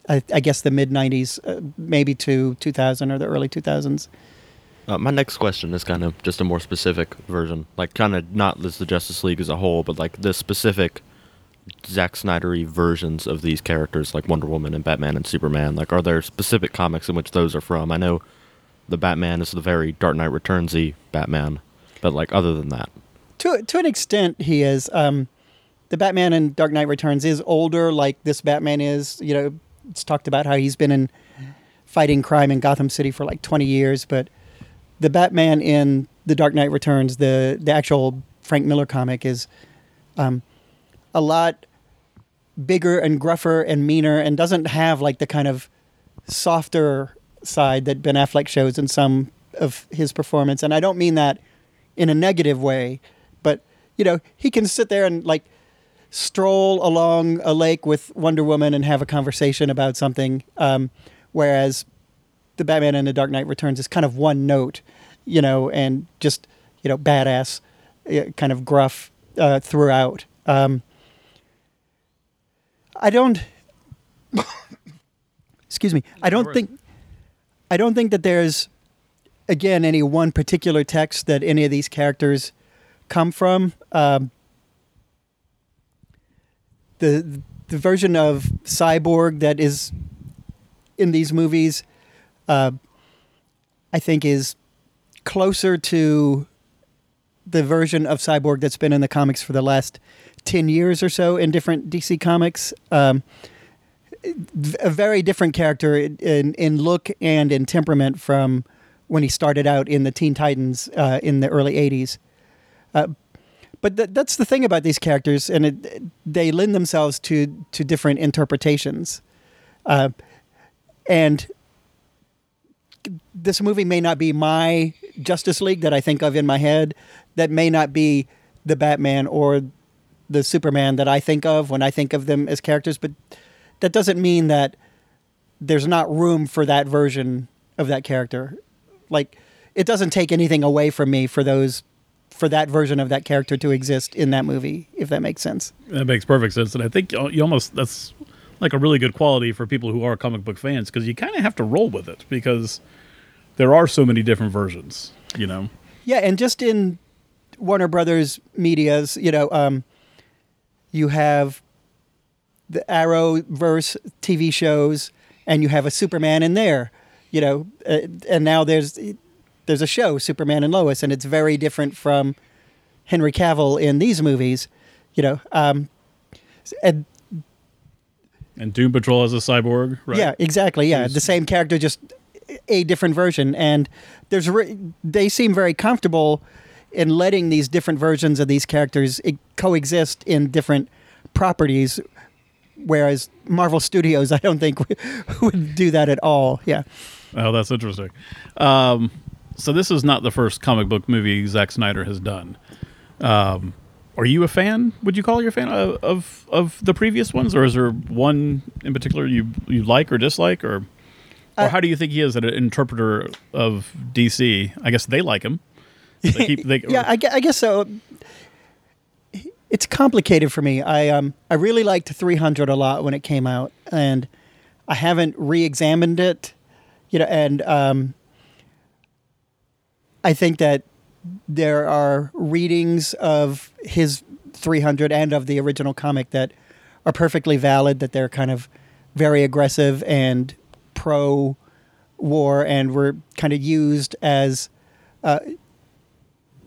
I, I guess the mid '90s, uh, maybe to 2000 or the early 2000s. Uh, my next question is kind of just a more specific version, like kind of not as the Justice League as a whole, but like the specific Zack Snydery versions of these characters, like Wonder Woman and Batman and Superman. Like, are there specific comics in which those are from? I know the Batman is the very Dark Knight Returnsy Batman, but like other than that, To to an extent, he is. Um, the Batman in Dark Knight Returns is older, like this Batman is. You know, it's talked about how he's been in fighting crime in Gotham City for like 20 years, but the Batman in The Dark Knight Returns, the the actual Frank Miller comic, is um, a lot bigger and gruffer and meaner, and doesn't have like the kind of softer side that Ben Affleck shows in some of his performance. And I don't mean that in a negative way, but you know, he can sit there and like stroll along a lake with Wonder Woman and have a conversation about something. Um, whereas the Batman and the Dark Knight Returns is kind of one note, you know, and just you know badass, uh, kind of gruff uh, throughout. Um, I don't. excuse me. I don't think. I don't think that there's, again, any one particular text that any of these characters come from. Um, the the version of cyborg that is in these movies, uh, I think, is closer to the version of cyborg that's been in the comics for the last ten years or so in different DC comics. Um, a very different character in, in, in look and in temperament from when he started out in the Teen Titans uh, in the early '80s. Uh, but th- that's the thing about these characters, and it, they lend themselves to to different interpretations. Uh, and this movie may not be my Justice League that I think of in my head. That may not be the Batman or the Superman that I think of when I think of them as characters. But that doesn't mean that there's not room for that version of that character. Like it doesn't take anything away from me for those for that version of that character to exist in that movie, if that makes sense. That makes perfect sense, and I think you almost that's like a really good quality for people who are comic book fans because you kind of have to roll with it because there are so many different versions. You know, Yeah, and just in Warner Brothers medias, you know, um, you have the Arrowverse TV shows, and you have a Superman in there, you know, uh, and now there's there's a show Superman and Lois, and it's very different from Henry Cavill in these movies, you know. Um, and and Doom Patrol as a cyborg, right? Yeah, exactly. Yeah, Who's- the same character, just a different version, and there's re- they seem very comfortable in letting these different versions of these characters coexist in different properties. Whereas Marvel Studios, I don't think would do that at all. Yeah. Oh, that's interesting. Um, so this is not the first comic book movie Zack Snyder has done. Um, are you a fan? Would you call you a fan of, of of the previous ones, or is there one in particular you you like or dislike, or or Uh, how do you think he is an interpreter of DC? I guess they like him. They keep, they, yeah, I, I guess so. It's complicated for me. I um I really liked 300 a lot when it came out, and I haven't re-examined it, you know. And um, I think that there are readings of his 300 and of the original comic that are perfectly valid. That they're kind of very aggressive and pro war, and were kind of used as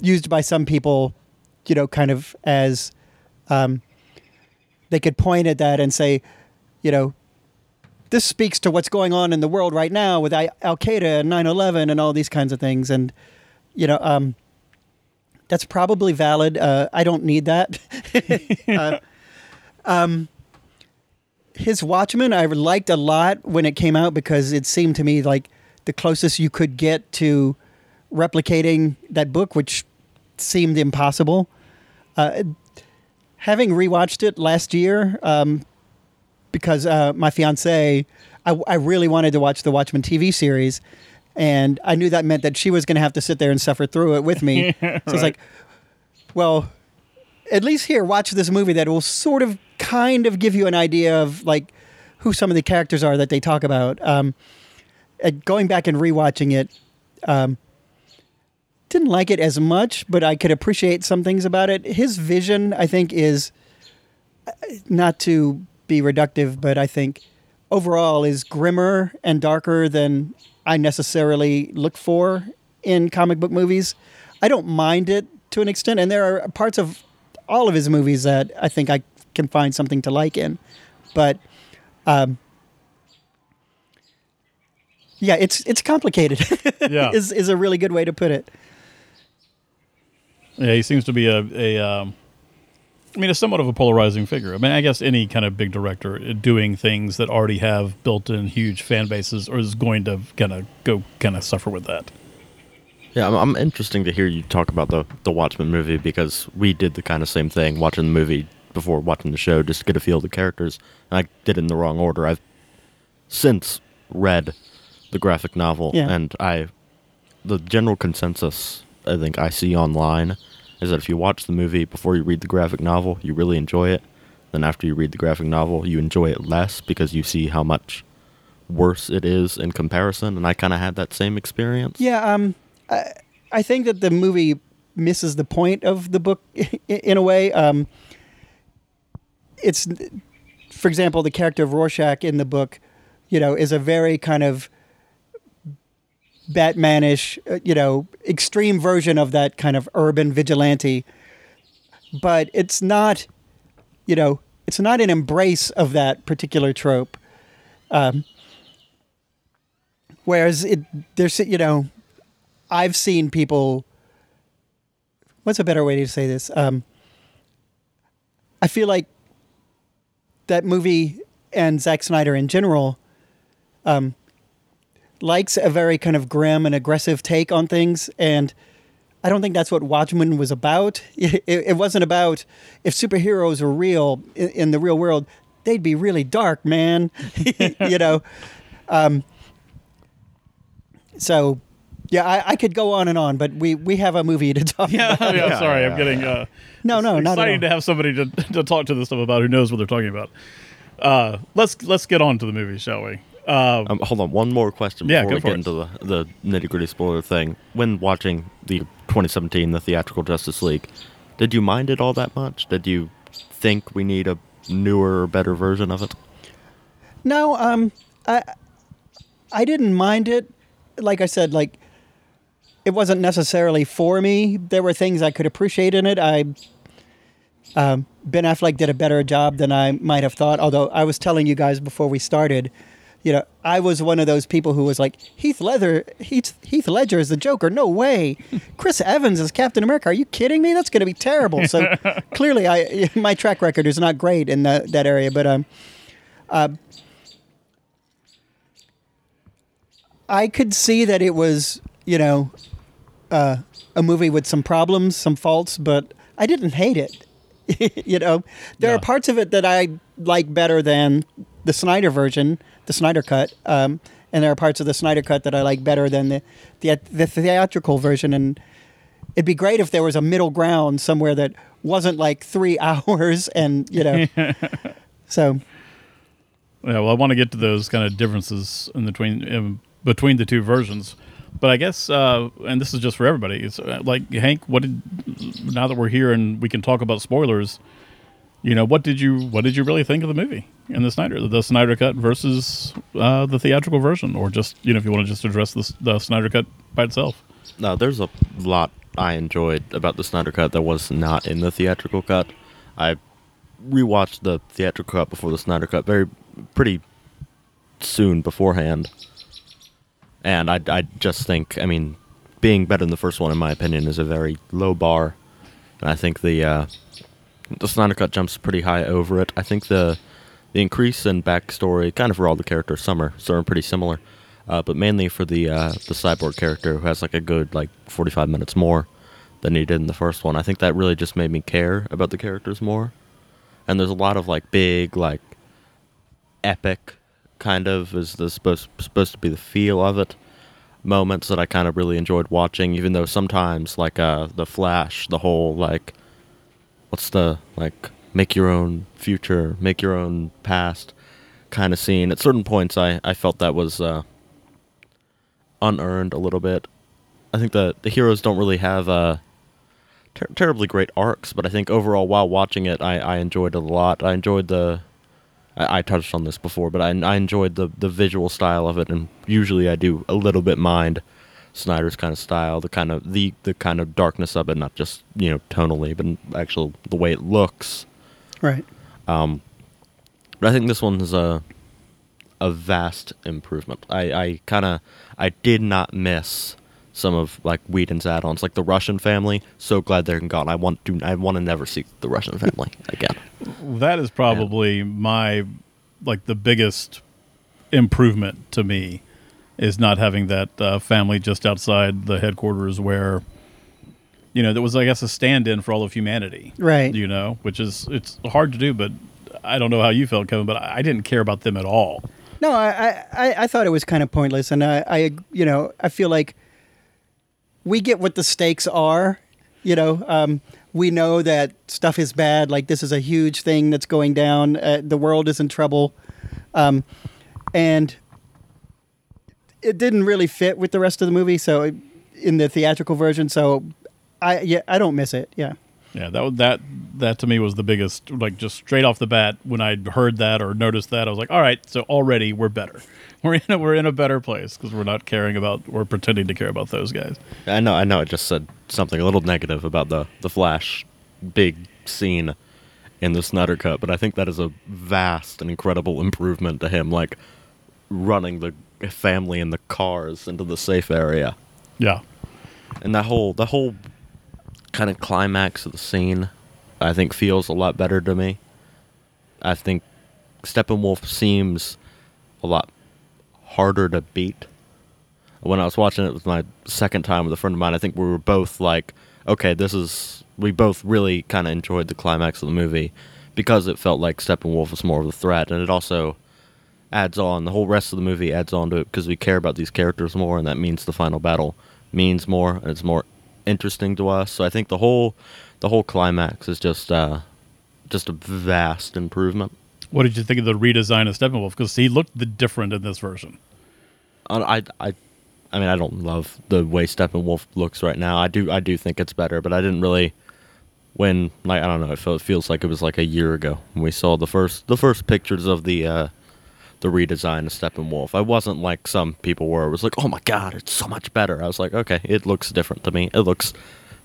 used by some people, you know, kind of as um, they could point at that and say, you know, this speaks to what's going on in the world right now with Al Qaeda and 9 11 and all these kinds of things. And, you know, um, that's probably valid. Uh, I don't need that. uh, um, his Watchmen, I liked a lot when it came out because it seemed to me like the closest you could get to replicating that book, which seemed impossible. Uh, having rewatched it last year, um, because uh, my fiance, I, I really wanted to watch the Watchmen TV series, and I knew that meant that she was going to have to sit there and suffer through it with me. So it's like, well, at least here, watch this movie that will sort of, kind of give you an idea of like who some of the characters are that they talk about. Um, and going back and rewatching it, um, didn't like it as much, but I could appreciate some things about it. His vision, I think, is uh, not to be reductive, but I think overall is grimmer and darker than I necessarily look for in comic book movies. I don't mind it to an extent, and there are parts of all of his movies that I think I can find something to like in. But um, yeah, it's it's complicated. Yeah. is is a really good way to put it. Yeah, he seems to be a, a um, I mean, it's somewhat of a polarizing figure. I mean, I guess any kind of big director doing things that already have built-in huge fan bases, or is going to kind of go kind of suffer with that. Yeah, I'm, I'm interesting to hear you talk about the the Watchmen movie because we did the kind of same thing watching the movie before watching the show just to get a feel of the characters. And I did it in the wrong order. I've since read the graphic novel, Yeah. and I the general consensus I think I see online is that if you watch the movie before you read the graphic novel, you really enjoy it. Then after you read the graphic novel, you enjoy it less because you see how much worse it is in comparison. And I kind of had that same experience. Yeah, um, I, I think that the movie misses the point of the book in a way. Um, it's, for example, the character of Rorschach in the book, you know, is a very kind of Batmanish, uh, you know, extreme version of that kind of urban vigilante. But it's not, you know, it's not an embrace of that particular trope. Um, whereas it, there's, you know, I've seen people. What's a better way to say this? Um, I feel like that movie and Zack Snyder in general um, likes a very kind of grim and aggressive take on things, and I don't think that's what Watchmen was about. It, it wasn't about if superheroes were real in, in the real world, they'd be really dark, man. you know. Um, so, yeah, I, I could go on and on, but we, we have a movie to talk Yeah, about. yeah, Yeah, sorry, yeah, I'm getting uh, No, no, it's not at exciting all. to have somebody to, to talk to this stuff about who knows what they're talking about. Uh, let's let's get on to the movie, shall we? Uh, Um, hold on, one more question before go we get it. into the, the nitty gritty spoiler thing. When watching the 2017 the theatrical Justice League, did you mind it all that much? Did you think we need a newer or better version of it? No, um, I I didn't mind it. Like I said, like it wasn't necessarily for me. There were things I could appreciate in it. I um, Ben Affleck did a better job than I might have thought. Although I was telling you guys before we started, you know, I was one of those people who was like Heath Ledger. Heath, Heath Ledger is the Joker. No way. Chris Evans is Captain America. Are you kidding me? That's going to be terrible. So clearly, I my track record is not great in that that area. But um, I could see that it was, you know, uh, a movie with some problems, some faults, but I didn't hate it. you know, there Yeah. are parts of it that I like better than the Snyder version, the Snyder cut, um, and there are parts of the Snyder cut that I like better than the the, the theatrical version. And it'd be great if there was a middle ground somewhere that wasn't like three hours, and you know, so Yeah, well, I want to get to those kind of differences in between in between the two versions, but I guess, uh, and this is just for everybody. It's uh, like Hank. What did now that we're here and we can talk about spoilers? You know, what did you what did you really think of the movie in the Snyder the Snyder cut versus uh, the theatrical version, or just you know if you want to just address the, the Snyder cut by itself? No, there's a lot I enjoyed about the Snyder Cut that was not in the theatrical cut. I rewatched the theatrical cut before the Snyder Cut very pretty soon beforehand. And I, I just think, I mean, being better than the first one, in my opinion, is a very low bar. And I think the uh, the Snyder Cut jumps pretty high over it. I think the the increase in backstory, kind of for all the characters, some are, some are pretty similar, uh, but mainly for the uh, the cyborg character who has like a good like 45 minutes more than he did in the first one. I think that really just made me care about the characters more. And there's a lot of like big like epic kind of is the supposed supposed to be the feel of it. Moments that I kind of really enjoyed watching even though sometimes like uh the flash the whole like what's the like make your own future make your own past kind of scene. At certain points I I felt that was uh unearned a little bit. I think the the heroes don't really have uh ter- terribly great arcs but I think overall while watching it I I enjoyed it a lot. I enjoyed the I, I touched on this before, but I, I enjoyed the, the visual style of it, and usually I do a little bit mind Snyder's kind of style, the kind of the the kind of darkness of it, not just you know tonally, but actual the way it looks. Right. Um, but I think this one is a a vast improvement. I, I kind of I did not miss some of like Whedon's add-ons, like the Russian family. So glad they're gone. I want to I want to never see the Russian family again. That is probably my like the biggest improvement to me is not having that uh, family just outside the headquarters where you know there was I guess a stand-in for all of humanity. Right. You know, which is it's hard to do, but I don't know how you felt, Kevin, but I I didn't care about them at all. No, I, I, I thought it was kind of pointless, and I, I, you know, I feel like we get what the stakes are. You know, um, we know that stuff is bad. Like this is a huge thing that's going down. Uh, the world is in trouble, um, and it didn't really fit with the rest of the movie. So, in the theatrical version, so I, yeah, I don't miss it. Yeah. Yeah, that that that to me was the biggest like just straight off the bat when I heard that or noticed that I was like, all right, so already we're better. We're in a, we're in a better place because we're not caring about we're pretending to care about those guys. I know I know I just said something a little negative about the the Flash big scene in the Snyder cut, but I think that is a vast and incredible improvement to him like running the family in the cars into the safe area. Yeah, and that whole the whole kind of climax of the scene i think feels a lot better to me i think steppenwolf seems a lot harder to beat. When i was watching it with my second time with a friend of mine i think we were both like okay this is we both really kind of enjoyed the climax of the movie because it felt like steppenwolf was more of a threat and it also adds on the whole rest of the movie adds on to it because we care about these characters more and that means the final battle means more and it's more interesting to us. So i think the whole the whole climax is just uh just a vast improvement what did you think of the redesign of Steppenwolf? Because he looked different in this version. I i i mean i don't love the way steppenwolf looks right now i do i do think it's better but i didn't really when like i don't know it, feel, it feels like it was like a year ago when we saw the first the first pictures of the uh the redesign of Steppenwolf. I wasn't like some people were. It was like, oh my god, it's so much better. I was like, okay, it looks different to me. It looks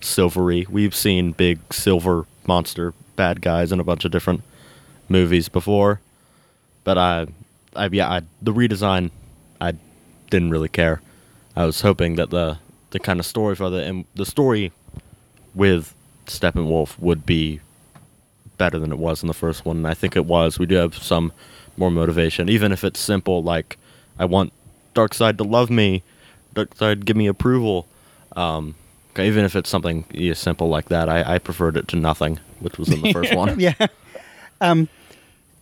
silvery. We've seen big silver monster bad guys in a bunch of different movies before, but I, I yeah, I, the redesign, I didn't really care. I was hoping that the the kind of story for the and the story with Steppenwolf would be better than it was in the first one. And I think it was. We do have some more motivation, even if it's simple. Like I want Darkseid to love me, Darkseid give me approval. Um, even if it's something yeah, simple like that, I, I preferred it to nothing, which was in the first one. yeah. Um,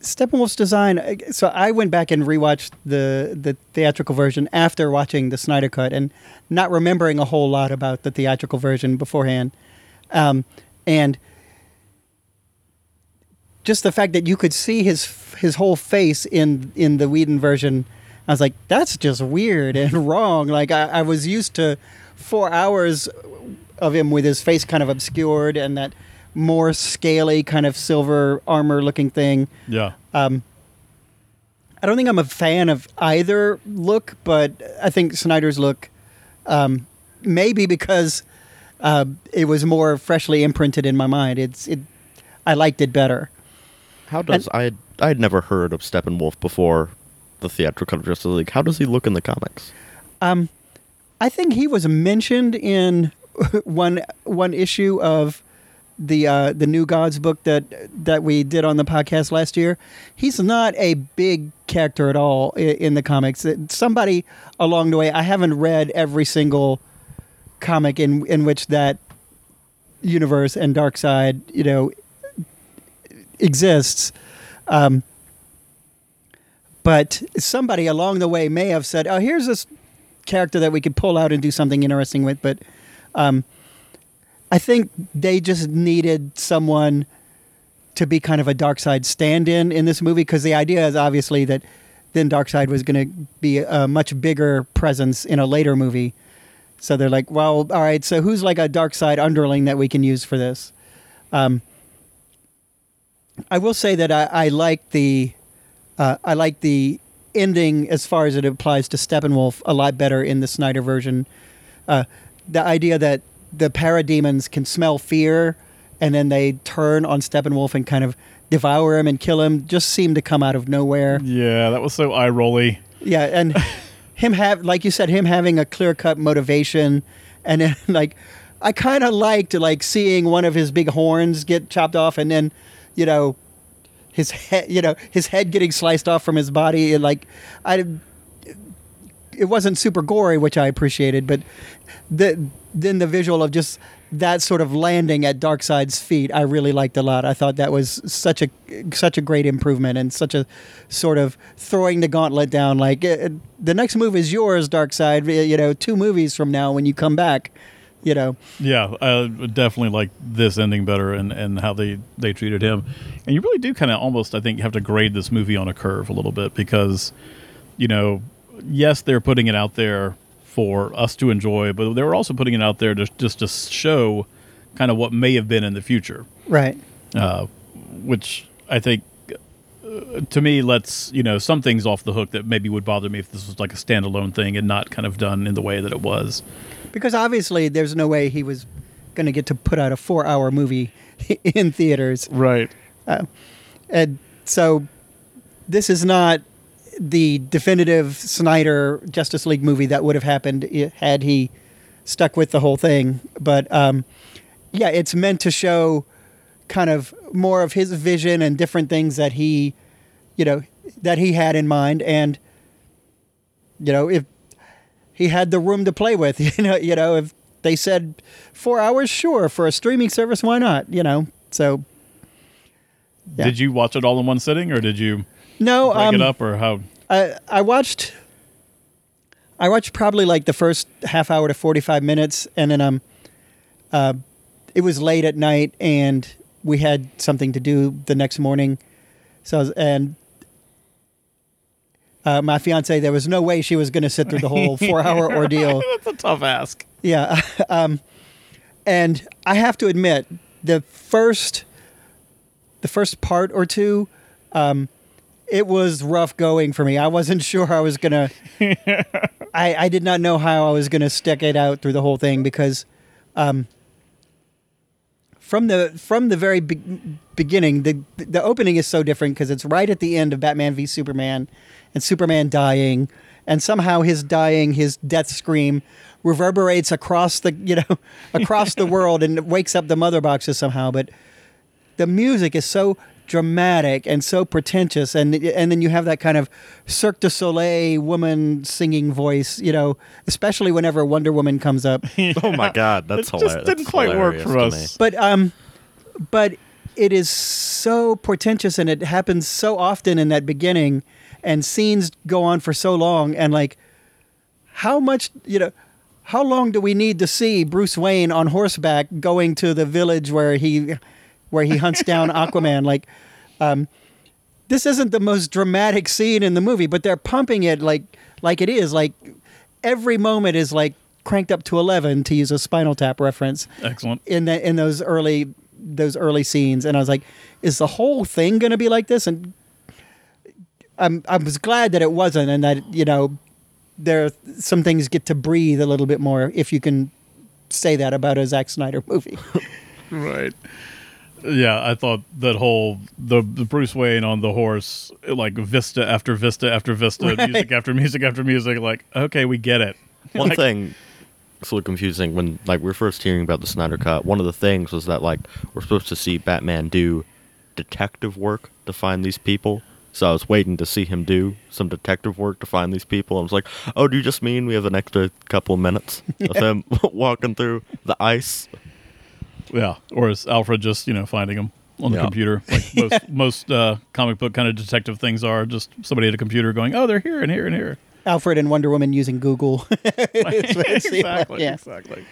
Steppenwolf's design. uh, So I went back and rewatched the the theatrical version after watching the Snyder cut and not remembering a whole lot about the theatrical version beforehand, um, and just the fact that you could see his his whole face in in the Whedon version. I was like, that's just weird and wrong. Like I, I was used to four hours of him with his face kind of obscured and that more scaly kind of silver armor looking thing. Yeah, Um, I don't think I'm a fan of either look, but I think Snyder's look, um, maybe because uh, it was more freshly imprinted in my mind. It's it, I liked it better. How does I had, I had never heard of Steppenwolf before the theatrical of Justice League. How does he look in the comics? Um, I think he was mentioned in one one issue of the uh, the New Gods book that that we did on the podcast last year. He's not a big character at all in, in the comics. Somebody along the way, I haven't read every single comic in in which that universe and Darkseid, you know, exists. Um, but somebody along the way may have said, "Oh, here's this character that we could pull out and do something interesting with." But um, I think they just needed someone to be kind of a Darkseid stand-in in this movie because the idea is obviously that then Darkseid was going to be a much bigger presence in a later movie. So they're like, well, all right. So who's like a Darkseid underling that we can use for this? Um, I will say that I, I like the uh, I like the ending as far as it applies to Steppenwolf a lot better in the Snyder version uh, the idea that the parademons can smell fear and then they turn on Steppenwolf and kind of devour him and kill him just seemed to come out of nowhere. Yeah, that was so eye rolly. Yeah, and him have like you said, him having a clear cut motivation, and then like I kind of liked like seeing one of his big horns get chopped off, and then you know his head, you know his head getting sliced off from his body, and like I. It wasn't super gory, which I appreciated, but the then the visual of just that sort of landing at Darkseid's feet, I really liked a lot. I thought that was such a such a great improvement and such a sort of throwing the gauntlet down. Like uh, the next move is yours, Darkseid. You know, two movies from now when you come back. You know, Yeah, I definitely like this ending better and, and how they, they treated him. And you really do kind of almost, I think, have to grade this movie on a curve a little bit because, you know, yes, they're putting it out there for us to enjoy, but they were also putting it out there to, just to show kind of what may have been in the future, right? uh, which I think uh, to me lets you know some things off the hook that maybe would bother me if this was like a standalone thing and not kind of done in the way that it was. Because obviously, there's no way he was going to get to put out a four-hour movie in theaters. Right. And so this is not the definitive Snyder Justice League movie that would have happened had he stuck with the whole thing. But um, yeah, it's meant to show kind of more of his vision and different things that he, you know, that he had in mind. And, you know, if he had the room to play with, you know, you know, if they said four hours, sure, for a streaming service, why not? You know, so Yeah. Did you watch it all in one sitting, or did you no, break um, it up, or how? I I watched I watched probably like the first half hour to 45 minutes and then um uh it was late at night and we had something to do the next morning. So was- and uh, my fiance, there was no way she was going to sit through the whole four-hour ordeal. That's a tough ask. Yeah. um, and I have to admit, the first, the first part or two, um, it was rough going for me. I wasn't sure I was gonna. I I did not know how I was gonna stick it out through the whole thing because, um, from the from the very be- beginning, the the opening is so different because it's right at the end of Batman v Superman, and Superman dying, and somehow his dying, his death scream, reverberates across the you know across the world and wakes up the mother boxes somehow. But the music is so dramatic and so pretentious and and then you have that kind of Cirque du Soleil woman singing voice, you know, especially whenever Wonder Woman comes up. Oh my god, that's It just hilarious. didn't That's quite work for us. But um but it is so pretentious and it happens so often in that beginning and scenes go on for so long and like how much, you know, how long do we need to see Bruce Wayne on horseback going to the village where he where he hunts down Aquaman like um this isn't the most dramatic scene in the movie, but they're pumping it like like it is. Like every moment is like cranked up to eleven to use a Spinal Tap reference Excellent. in the in those early those early scenes, and I was like, is the whole thing going to be like this? And I'm I was glad that it wasn't, and that you know there some things get to breathe a little bit more if you can say that about a Zack Snyder movie. Right. Yeah, I thought that whole the, the Bruce Wayne on the horse, like vista after vista after vista, Right. music after music after music. Like, okay, we get it. One Like- thing it's a little confusing when like we are first hearing about the Snyder Cut. One of the things was that like we're supposed to see Batman do detective work to find these people. So I was waiting to see him do some detective work to find these people. I was like, "Oh, do you just mean we have an extra couple of minutes of him walking through the ice?" Yeah, or is Alfred just you know finding them on the Yeah. computer like most most uh, comic book kind of detective things are? Just somebody at a computer going, oh, they're here and here and here. Alfred and Wonder Woman using Google. exactly, Yeah. exactly.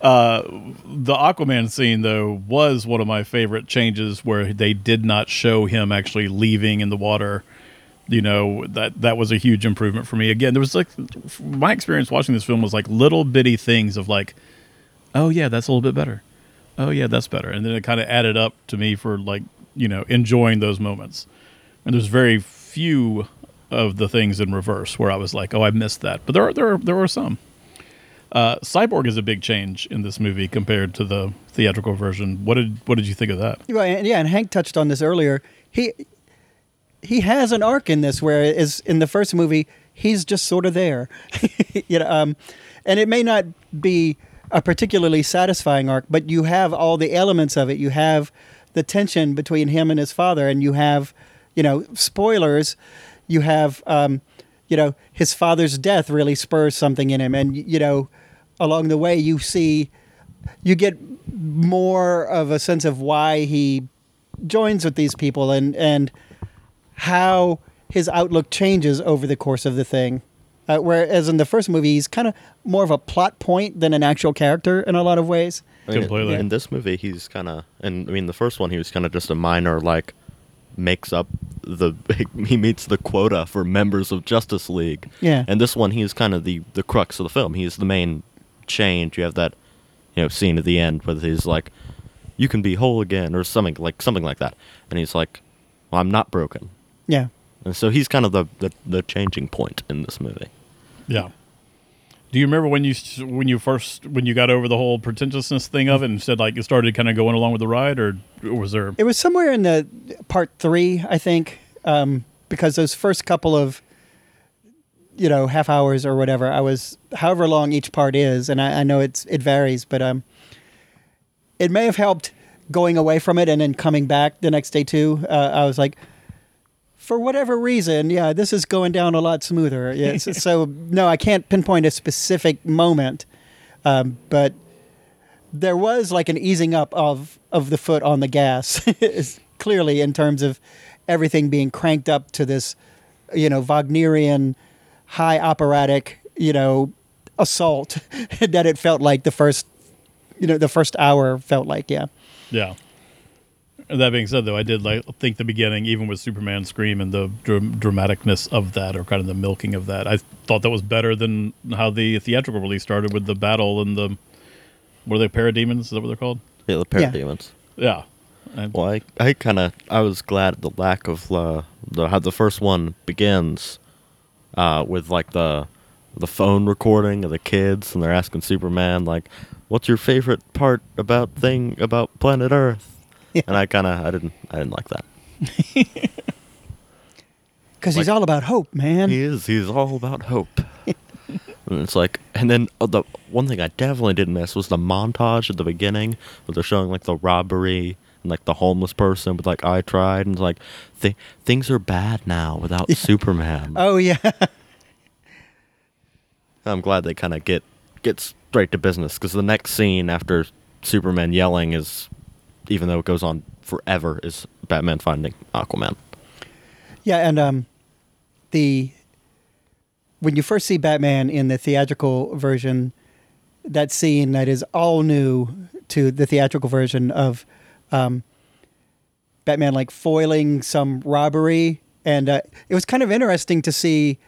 Uh, the Aquaman scene though was one of my favorite changes where they did not show him actually leaving in the water. You know that that was a huge improvement for me. Again, there was like my experience watching this film was like little bitty things of like, oh yeah, that's a little bit better. Oh yeah, that's better, and then it kind of added up to me for like you know enjoying those moments. And there's very few of the things in reverse where I was like, oh, I missed that, but there are, there are, there were some. Uh, Cyborg is a big change in this movie compared to the theatrical version. What did what did you think of that? Right, yeah, and Hank touched on this earlier. He he has an arc in this, where is in the first movie he's just sort of there, you know, um, and it may not be a particularly satisfying arc, but you have all the elements of it. You have the tension between him and his father, and you have, you know, spoilers. You have, um, you know, his father's death really spurs something in him, and you know, along the way you see you get more of a sense of why he joins with these people and and how his outlook changes over the course of the thing. Uh, whereas in the first movie, he's kind of more of a plot point than an actual character in a lot of ways. I mean, Completely. In this movie, he's kind of, and I mean, the first one, he was kind of just a minor, like, makes up the, he meets the quota for members of Justice League. Yeah. And this one, he's kind of the, the crux of the film. He's the main change. You have that, you know, scene at the end where he's like, you can be whole again, or something like, something like that. And he's like, well, I'm not broken. Yeah. And so he's kind of the, the, the changing point in this movie. Yeah. Do you remember when you when you first when you got over the whole pretentiousness thing of it and said like it started kind of going along with the ride, or was there? It was somewhere in the part three, I think, um, because those first couple of, you know, half hours or whatever, I was however long each part is, and I, I know it's it varies, but um, it may have helped going away from it and then coming back the next day too. Uh, I was like, for whatever reason, yeah, this is going down a lot smoother. Yeah, so, so no, I can't pinpoint a specific moment, um, but there was like an easing up of of the foot on the gas clearly in terms of everything being cranked up to this you know wagnerian high operatic you know assault that it felt like the first you know the first hour felt like yeah Yeah. That being said, though, I did like think the beginning, even with Superman scream and the dram- dramaticness of that, or kind of the milking of that, I thought that was better than how the theatrical release started with the battle and the what are they parademons? Is that what they're called? Yeah, the Yeah. parademons. Yeah. And, Well, I, I kind of I was glad at the lack of uh, the how the first one begins uh, with like the the phone recording of the kids and they're asking Superman like, "What's your favorite part about thing about planet Earth?" Yeah. And I kind of I didn't I didn't like that. because he's Like- all about hope man He is he's all about hope. and it's like, and then uh, the one thing I definitely didn't miss was the montage at the beginning where they're showing like the robbery and like the homeless person with like I tried and it's like th- things are bad now without Superman. oh yeah I'm glad they kind of get get straight to business because the next scene after Superman yelling is, even though it goes on forever, is Batman finding Aquaman. Yeah, and um, the when you first see Batman in the theatrical version, that scene that is all new to the theatrical version of um, Batman like foiling some robbery, and uh, it was kind of interesting to see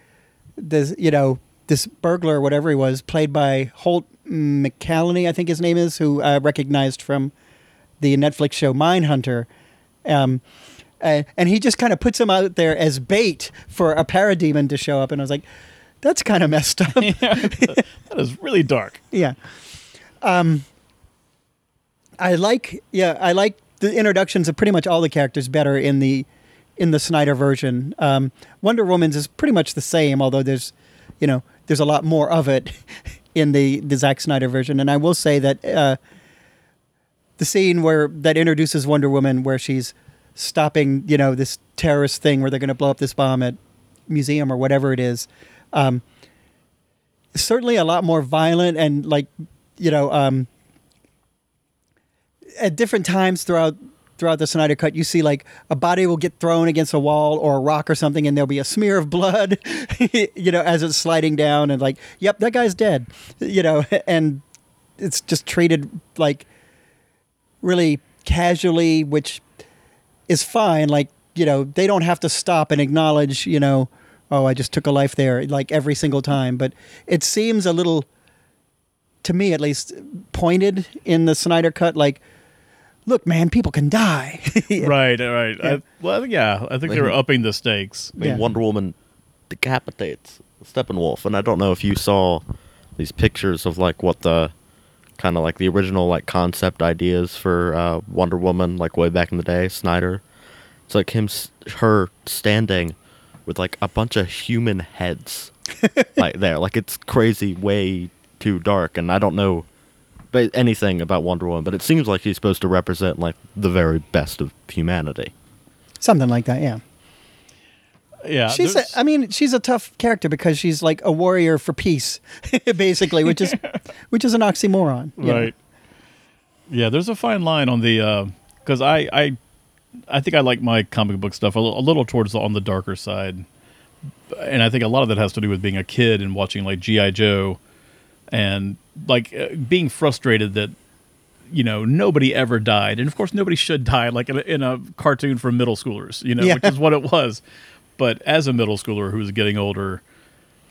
this, you know, this burglar, whatever he was, played by Holt McCallany, I think his name is, who I recognized from the Netflix show Mindhunter. Um, uh, and he just kind of puts him out there as bait for a parademon to show up. And I was like, that's kind of messed up. that is really dark. yeah. Um, I like, yeah, I like the introductions of pretty much all the characters better in the in the Snyder version. Um, Wonder Woman's is pretty much the same, although there's, you know, there's a lot more of it in the the Zack Snyder version. And I will say that uh, the scene where that introduces Wonder Woman, where she's stopping, you know, this terrorist thing where they're going to blow up this bomb at museum or whatever it is. Um, certainly a lot more violent and like, you know, um, at different times throughout throughout the Snyder cut, you see like a body will get thrown against a wall or a rock or something, and there'll be a smear of blood, you know, as it's sliding down, and like, yep, that guy's dead, you know, and it's just treated like really casually, which is fine. Like, you know, they don't have to stop and acknowledge, you know, oh, I just took a life there, like every single time. But it seems a little, to me at least, pointed in the Snyder cut. Like, look, man, people can die. Right, right. Yeah. I, well, I think- yeah, I think they were upping the stakes. I mean, Yeah. Wonder Woman decapitates Steppenwolf, and I don't know if you saw these pictures of like what the kind of like the original like concept ideas for uh, Wonder Woman like way back in the day, Snyder. It's like him, her standing with like a bunch of human heads, like there. Like it's crazy, way too dark, and I don't know anything about Wonder Woman, but it seems like she's supposed to represent like the very best of humanity. Something like that, yeah. Yeah, She's, a, I mean, she's a tough character because she's like a warrior for peace, basically, which is, which is an oxymoron. you know? right. Yeah, there's a fine line on the because I I I think I like my comic book stuff a, li- a little towards the, on the darker side, and I think a lot of that has to do with being a kid and watching like GI Joe, and like uh, being frustrated that you know nobody ever died, and of course nobody should die like in a, in a cartoon for middle schoolers, you know, Yeah. which is what it was. But as a middle schooler who's getting older,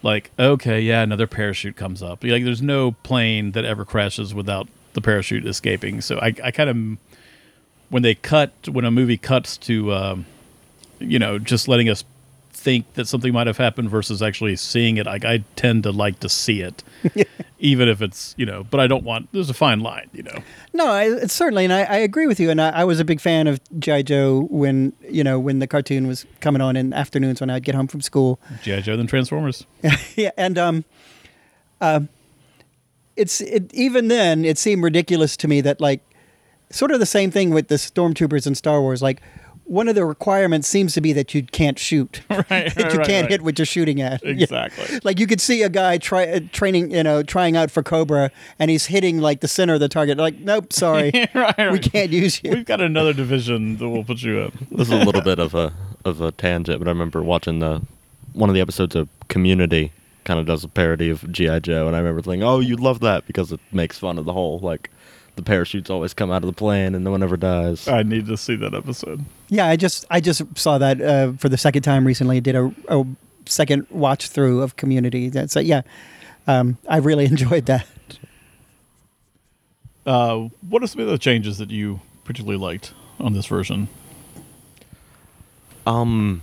like okay yeah another parachute comes up. Like there's no plane that ever crashes without the parachute escaping. So i, I kind of when they cut when a movie cuts to um, you know just letting us think that something might have happened versus actually seeing it like i tend to like to see it even if it's you know but i don't want there's a fine line you know No, I, it's certainly, and I, I agree with you. And I, I was a big fan of GI Joe when you know when the cartoon was coming on in afternoons when I'd get home from school. gi joe than transformers yeah, and um, uh, it's it even then it seemed ridiculous to me that like sort of the same thing with the stormtroopers in Star Wars. Like one of the requirements seems to be that you can't shoot, right, that right, you right, can't right. hit what you're shooting at. Yeah. exactly Like you could see a guy try uh, training, you know, trying out for Cobra, and he's hitting like the center of the target. Like, nope, sorry, right, we can't use you. we've got another division that will put you in This is a little bit of a of a tangent, but I remember watching the one of the episodes of Community kind of does a parody of GI Joe, and I remember thinking, "Oh, you'd love that because it makes fun of the whole like the parachutes always come out of the plane and no one ever dies." i need to see that episode Yeah, I just I just saw that uh, for the second time recently. I Did a, a second watch through of Community. That's uh, yeah, um, I really enjoyed that. Uh, what are some of the changes that you particularly liked on this version? Um,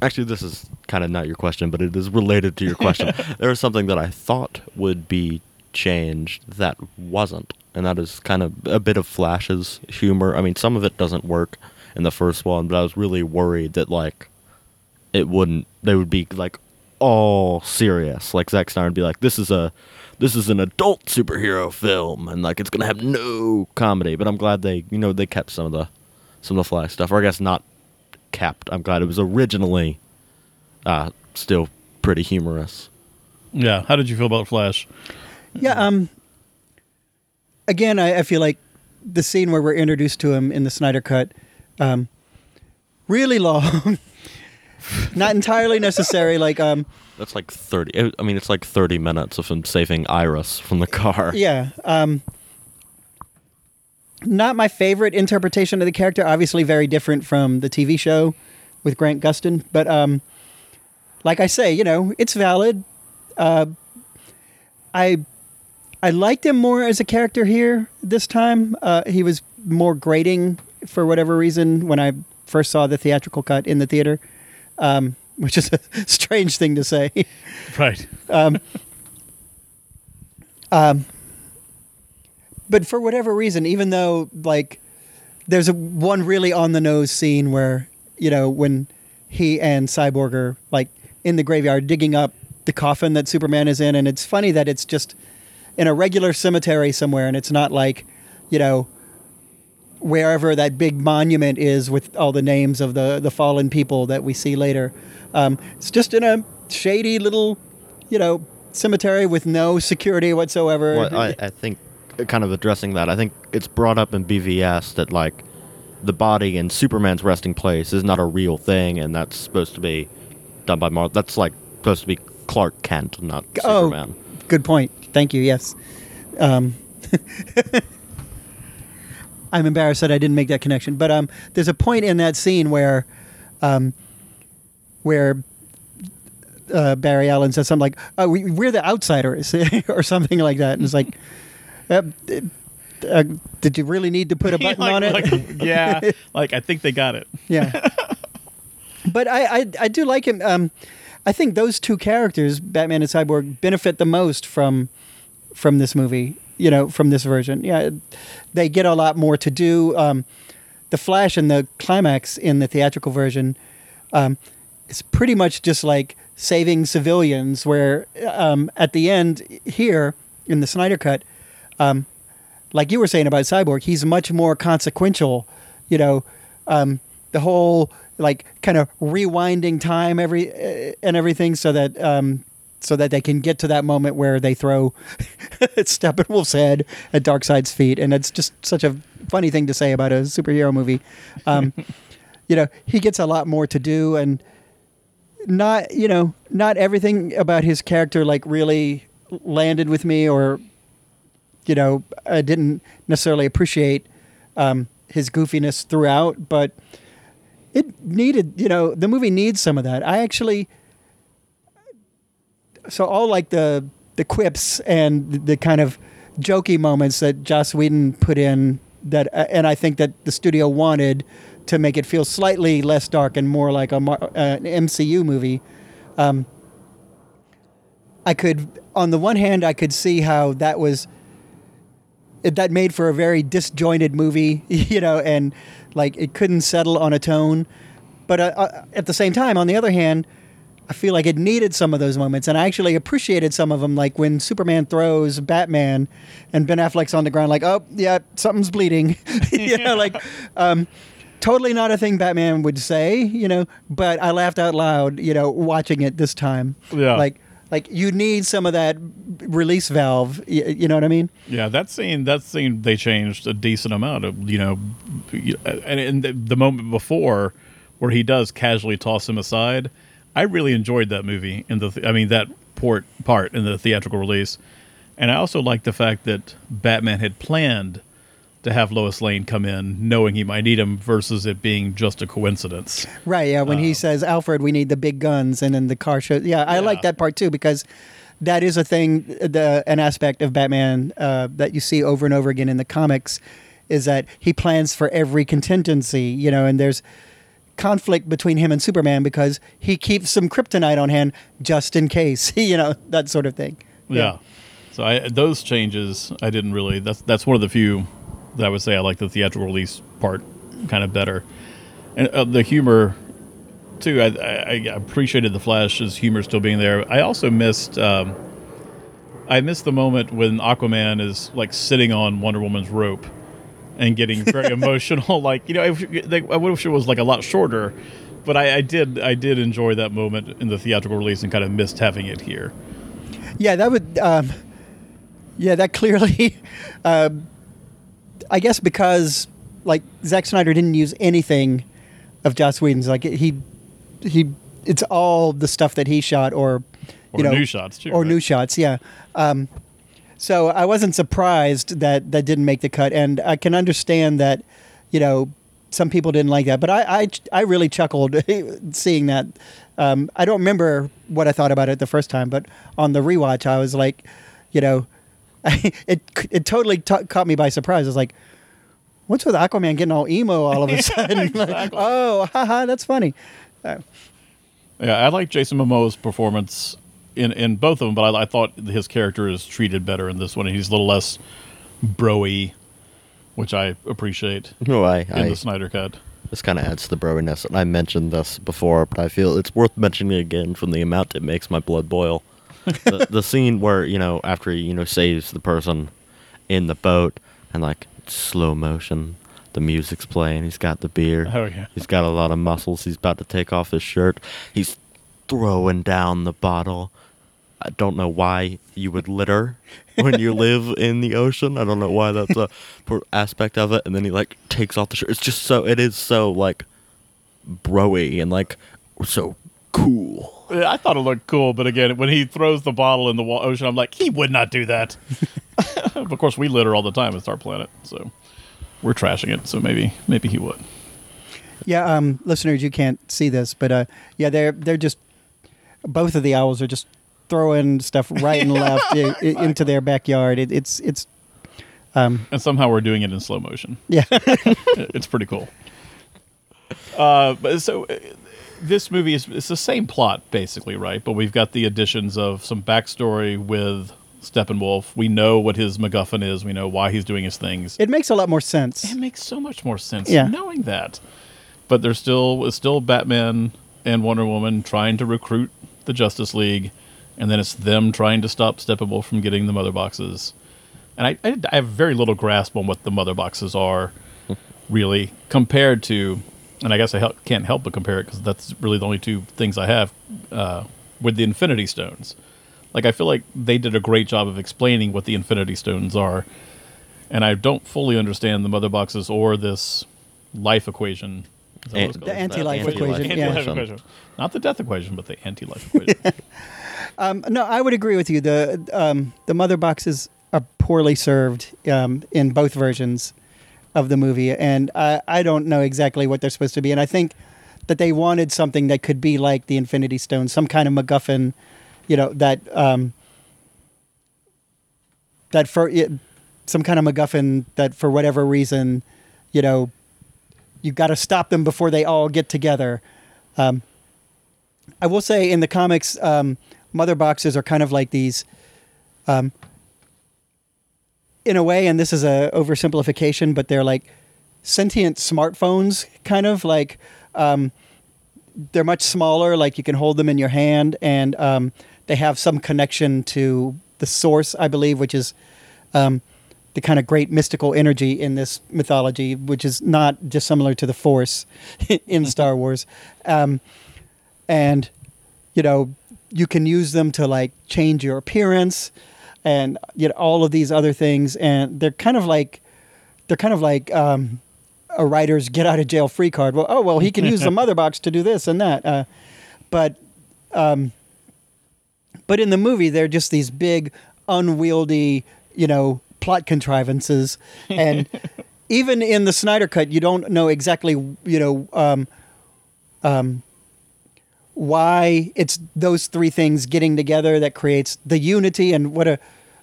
actually, this is kind of not your question, but it is related to your question. there was something that I thought would be changed that wasn't, and that is kind of a bit of Flash's humor. I mean, some of it doesn't work in the first one, but I was really worried that like it wouldn't. They would be like all serious. Like Zack Snyder would be like, "This is a." This is an adult superhero film, and like it's gonna have no comedy. But I'm glad they, you know, they kept some of the, some of the Flash stuff, or I guess not kept. I'm glad it was originally uh, still pretty humorous. Yeah, how did you feel about Flash? Yeah. Um. Again, I, I feel like the scene where we're introduced to him in the Snyder cut, um, really long. Not entirely necessary. Like, um, That's like 30. I mean, it's like 30 minutes of him saving Iris from the car. yeah. Um, not my favorite interpretation of the character. Obviously, very different from the TV show with Grant Gustin. But um, like I say, you know, it's valid. Uh, I I liked him more as a character here this time. Uh, he was more grating for whatever reason when I first saw the theatrical cut in the theater, um, which is a strange thing to say. Right. but for whatever reason, even though like there's a one really on the nose scene where you know when he and Cyborg are like in the graveyard digging up the coffin that Superman is in, and it's funny that it's just in a regular cemetery somewhere, and it's not like you know wherever that big monument is with all the names of the the fallen people that we see later. Um, it's just in a shady little, you know, cemetery with no security whatsoever. Well, I, I think, kind of addressing that, I think it's brought up in BVS that, like, the body in Superman's resting place is not a real thing, and that's supposed to be done by Mar. That's, like, supposed to be Clark Kent, not Oh. Superman. Good point. Thank you. Yes. Um, I'm embarrassed that I didn't make that connection, but um, there's a point in that scene where, um, where uh, Barry Allen says something like, oh, we, "We're the outsiders" or something like that, and it's like, uh, uh, "Did you really need to put a button Like- on it?" like, yeah, like I think they got it. Yeah. but I, I I do like him. Um, I think those two characters, Batman and Cyborg, benefit the most from from this movie. You know, from this version. Yeah, they get a lot more to do. Um, the Flash and the climax in the theatrical version um, is pretty much just like saving civilians. Where um, at the end here in the Snyder cut, um, like you were saying about Cyborg, he's much more consequential. You know, um, the whole like kind of rewinding time every uh, and everything so that um, so that they can get to that moment where they throw Steppenwolf's head at Darkseid's feet, and it's just such a funny thing to say about a superhero movie. Um, you know, he gets a lot more to do, and not you know not everything about his character like really landed with me, or you know I didn't necessarily appreciate um, his goofiness throughout, but it needed you know the movie needs some of that. I actually so all like the the quips and the, kind of jokey moments that Joss Whedon put in that, uh, and I think that the studio wanted to make it feel slightly less dark and more like a uh, an MCU movie. Um, I could, on the one hand, I could see how that was that made for a very disjointed movie, you know, and like it couldn't settle on a tone. But uh, uh, at the same time, on the other hand, I feel like it needed some of those moments, and I actually appreciated some of them, like when Superman throws Batman, and Ben Affleck's on the ground, like, oh yeah, something's bleeding, you know, like. Um, totally not a thing Batman would say, you know, but I laughed out loud, you know, watching it this time. Yeah. Like like you need some of that release valve, you, you know what I mean? Yeah, that scene that scene they changed a decent amount of, you know, and the moment before where he does casually toss him aside, I really enjoyed that movie in the I mean that port part in the theatrical release. And I also like the fact that Batman had planned to have Lois Lane come in, knowing he might need him, versus it being just a coincidence. Right. Yeah. When he Um, says, "Alfred, we need the big guns," and then the car shows. Yeah, I Yeah. like that part too because that is a thing, the an aspect of Batman uh, that you see over and over again in the comics is that he plans for every contingency. You know, and there's conflict between him and Superman because he keeps some kryptonite on hand just in case. You know, that sort of thing. Yeah. So I, those changes, I didn't really. That's that's one of the few that I would say I like the theatrical release part kind of better, and uh, the humor too. I, I, I appreciated the Flash's humor still being there. I also missed. Um, I missed the moment when Aquaman is like sitting on Wonder Woman's rope and getting very emotional. Like you know, like, I wish it was like a lot shorter, but I, I did I did enjoy that moment in the theatrical release and kind of missed having it here. Yeah, that would. Um, yeah, that clearly. um I guess because like Zack Snyder didn't use anything of Joss Whedon's. Like he, he, it's all the stuff that he shot, or Or you know, new shots, too, or right? new shots. Yeah. Um, so I wasn't surprised that that didn't make the cut, and I can understand that. You know, some people didn't like that, but I I, I really chuckled seeing that. Um, I don't remember what I thought about it the first time, but on the rewatch, I was like, you know, it it totally t- caught me by surprise. I was like, "What's with Aquaman getting all emo all of a sudden?" Like, exactly. oh, haha, that's funny. Uh, Yeah, I like Jason Momoa's performance in in both of them, but I, I thought his character is treated better in this one. He's a little less broy, which I appreciate No, I, in I the Snyder cut. this kind of adds to the broiness. And I mentioned this before, but I feel it's worth mentioning again from the amount it makes my blood boil. the, the scene where you know after he you know saves the person in the boat and like slow motion, the music's playing. He's got the beer. Oh, yeah. He's got a lot of muscles. He's about to take off his shirt. He's throwing down the bottle. I don't know why you would litter when you live in the ocean. I don't know why that's a per- aspect of it. And then he like takes off the shirt. It's just so it is so like broy and like so cool. Yeah, I thought it looked cool, but again, when he throws the bottle in the wa- ocean, I'm like, he would not do that. of course, we litter all the time at Star Planet, so we're trashing it. So maybe maybe he would. yeah, um, listeners, you can't see this, but uh, yeah, they're they're just both of the owls are just throwing stuff right and left i- i- into their backyard. It, it's it's um, And somehow we're doing it in slow motion. yeah. it's pretty cool. Uh, but so uh, this movie is it's the same plot basically, right? But we've got the additions of some backstory with Steppenwolf. We know what his MacGuffin is. We know why he's doing his things. It makes a lot more sense. It makes so much more sense Yeah. knowing that. But there's still it's still Batman and Wonder Woman trying to recruit the Justice League, and then it's them trying to stop Steppenwolf from getting the mother boxes. And I, I, I have very little grasp on what the mother boxes are, really, compared to, and I guess I hel- can't help but compare it because that's really the only two things I have uh, with the Infinity Stones. Like I feel like they did a great job of explaining what the Infinity Stones are, and I don't fully understand the mother boxes or this life equation. Is that what it's The anti-life Anti-life equation. equation. Yeah. Anti-life equation. Not the death equation, but the anti-life equation. Um, no, I would agree with you. The um, the mother boxes are poorly served um, in both versions of the movie, and I, I don't know exactly what they're supposed to be. And I think that they wanted something that could be like the Infinity Stone, some kind of MacGuffin, you know, that um, that for it, some kind of MacGuffin that for whatever reason, you know, you've got to stop them before they all get together. Um, I will say in the comics, um, mother boxes are kind of like these, um, in a way, and this is a oversimplification, but they're like sentient smartphones, kind of like um, they're much smaller. Like you can hold them in your hand, and um, they have some connection to the source, I believe, which is um, the kind of great mystical energy in this mythology, which is not dissimilar to the Force in Star Wars. Um, and you know you can use them to like change your appearance and you know all of these other things. And they're kind of like they're kind of like um, a writer's get out of jail free card. Well oh well he can use the mother box to do this and that. Uh, but um, but in the movie they're just these big unwieldy you know plot contrivances. And even in the snyder cut you don't know exactly you know um, um, why it's those three things getting together that creates the unity and what a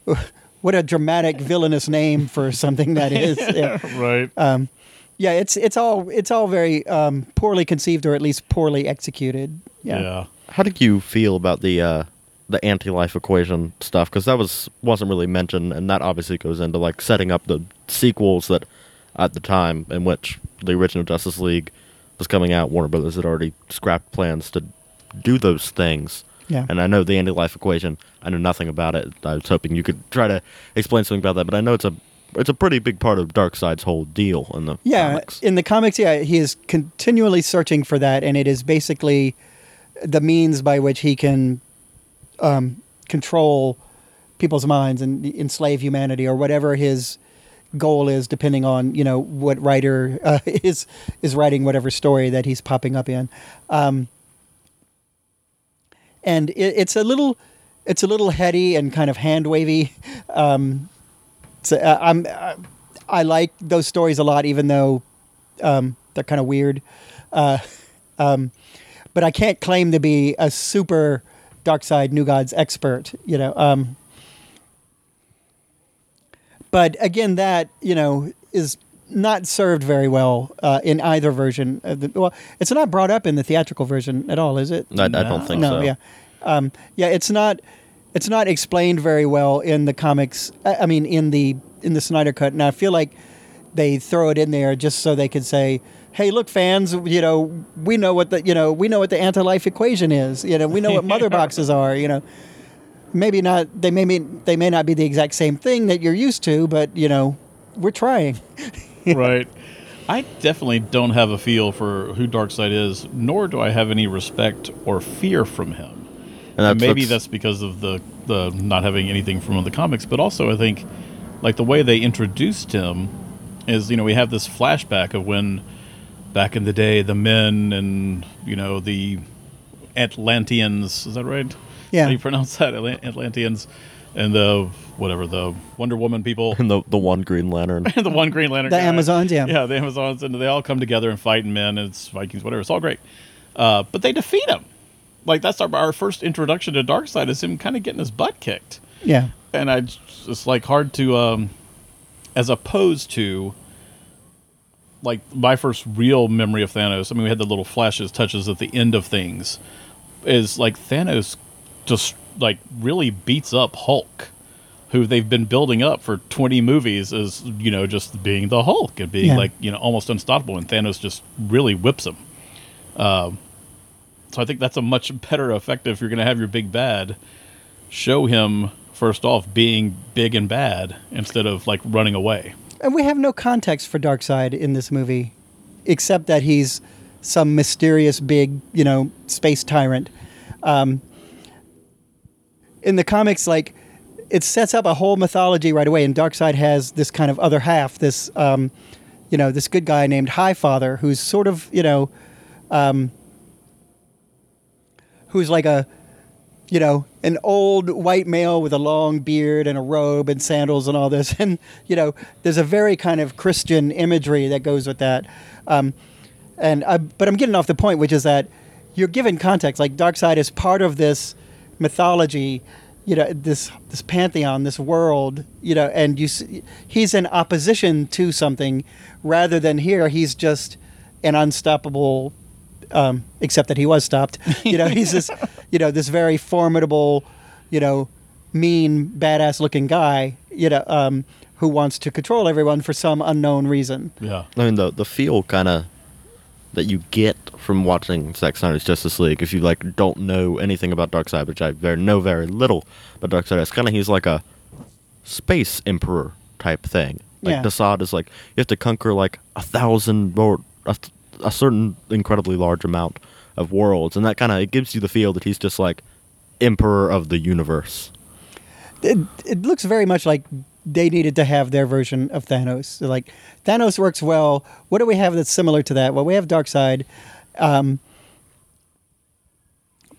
what a dramatic villainous name for something that is yeah, right. um, yeah it's it's all it's all very um, poorly conceived or at least poorly executed yeah, yeah. How did you feel about the uh, the anti-life equation stuff? Because that was wasn't really mentioned, and that obviously goes into like setting up the sequels that at the time in which the original Justice League was coming out, Warner Brothers had already scrapped plans to do those things. Yeah. And I know the anti-life equation. I know nothing about it. I was hoping you could try to explain something about that, but I know it's a it's a pretty big part of Darkseid's whole deal in the Yeah, comics. in the comics, yeah, he is continually searching for that, and it is basically the means by which he can um, control people's minds and enslave humanity, or whatever his goal is, depending on you know what writer uh, is is writing whatever story that he's popping up in. Um, and it, it's a little, it's a little heady and kind of hand wavy. Um, so uh, I'm. Uh, I like those stories a lot, even though um, they're kind of weird. Uh, um, but I can't claim to be a super Darkseid New Gods expert, you know. Um, but again, that you know is not served very well uh, in either version. Of the, well, it's not brought up in the theatrical version at all, is it? I, I don't think no, so. yeah, um, yeah. It's not. It's not explained very well in the comics. I I mean, in the in the Snyder cut, and I feel like they throw it in there just so they could say, "Hey, look, fans, you know, we know what the you know we know what the anti-life equation is. You know, we know what mother boxes are. You know, maybe not. They may be, they may not be the exact same thing that you're used to, but you know, we're trying. right. I definitely don't have a feel for who Darkseid is, nor do I have any respect or fear from him. And And maybe that's- because of the the not having anything from the comics, but also I think like the way they introduced him is you know we have this flashback of when back in the day the men and you know the Atlanteans is that right? Yeah. How do you pronounce that? Atlanteans and the whatever the Wonder Woman people and the the one Green Lantern. and the one Green Lantern. The guy. Amazons, yeah. yeah, the Amazons, and they all come together and fight, and men, and it's Vikings, whatever. It's all great, uh, but they defeat him. Like that's our, our first introduction to Darkseid is him kind of getting his butt kicked, Yeah, and I it's like hard to, um, as opposed to like my first real memory of Thanos. I mean, we had the little flashes, touches at the end of things. Is like Thanos just like really beats up Hulk, who they've been building up for twenty movies as you know just being the Hulk and being Yeah. like you know almost unstoppable, and Thanos just really whips him. Um, so I think that's a much better effect If you're going to have your big bad, show him first off being big and bad instead of like running away. And we have no context for Darkseid in this movie, except that he's some mysterious big, you know, space tyrant. Um, in the comics, like it sets up a whole mythology right away, and Darkseid has this kind of other half, this, um, you know, this good guy named Highfather, who's sort of, you know, um, who's like a you know, an old white male with a long beard and a robe and sandals and all this. And, you know, there's a very kind of Christian imagery that goes with that. Um, and I, but I'm getting off the point, which is that you're given context. Like Darkseid is part of this mythology, you know, this this pantheon, this world, you know, and you see, he's in opposition to something, rather than here he's just an unstoppable um, except that he was stopped. You know, he's this, you know, this very formidable, you know, mean, badass-looking guy, you know, um, who wants to control everyone for some unknown reason. Yeah. I mean, the the feel kind of that you get from watching Zack Snyder's Justice League, if you like don't know anything about Darkseid, which I very know very little about Darkseid, it's kind of he's like a space emperor type thing. Like Yeah. Desaad is like you have to conquer like a thousand or a, a certain incredibly large amount of worlds, and that kind of it gives you the feel that he's just like emperor of the universe. It, it looks very much like they needed to have their version of Thanos. They're like Thanos works well. What do we have that's similar to that? Well, we have Darkseid. Um,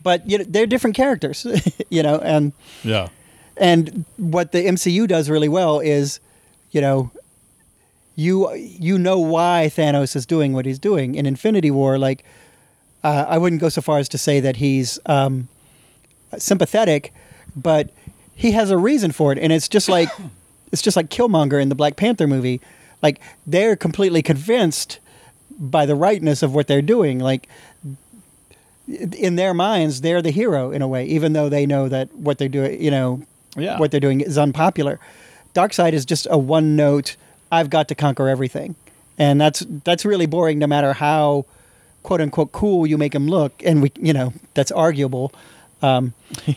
but you know, they're different characters, you know, and Yeah. And what the MCU does really well is, you know, you you know why Thanos is doing what he's doing in Infinity War. Like, uh, I wouldn't go so far as to say that he's um, sympathetic, but he has a reason for it, and it's just like it's just like Killmonger in the Black Panther movie. Like they're completely convinced by the rightness of what they're doing. Like in their minds, they're the hero in a way, even though they know that what they're doing, you know, Yeah. what they're doing is unpopular. Darkseid is just a one note. I've got to conquer everything, and that's that's really boring. No matter how quote unquote cool you make him look, and we, you know, that's arguable. Um,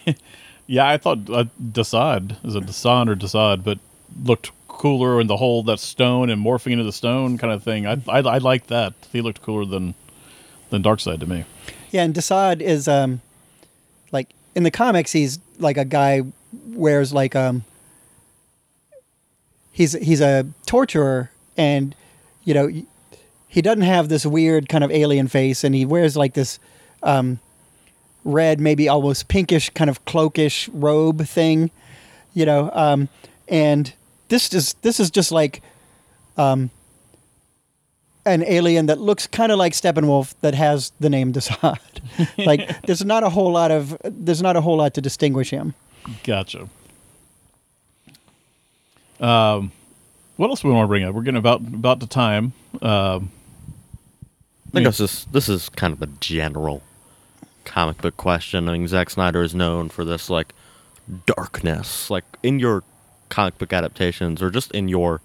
Yeah, I thought uh, Desaad is it Desaad or Desaad, but looked cooler in the whole that stone and morphing into the stone kind of thing. I I, I like that. He looked cooler than than Darkseid to me. yeah, and Desaad is um, like in the comics, he's like a guy wears like um, he's he's a torturer, and you know he doesn't have this weird kind of alien face, and he wears like this um, red, maybe almost pinkish kind of cloakish robe thing, you know. Um, and this is this is just like um, an alien that looks kind of like Steppenwolf that has the name Desaad. like there's not a whole lot of there's not a whole lot to distinguish him. Gotcha. Um, what else do we want to bring up? We're getting about about the time. Um, I think this is this is kind of a general comic book question. I mean, Zack Snyder is known for this like darkness, like in your comic book adaptations or just in your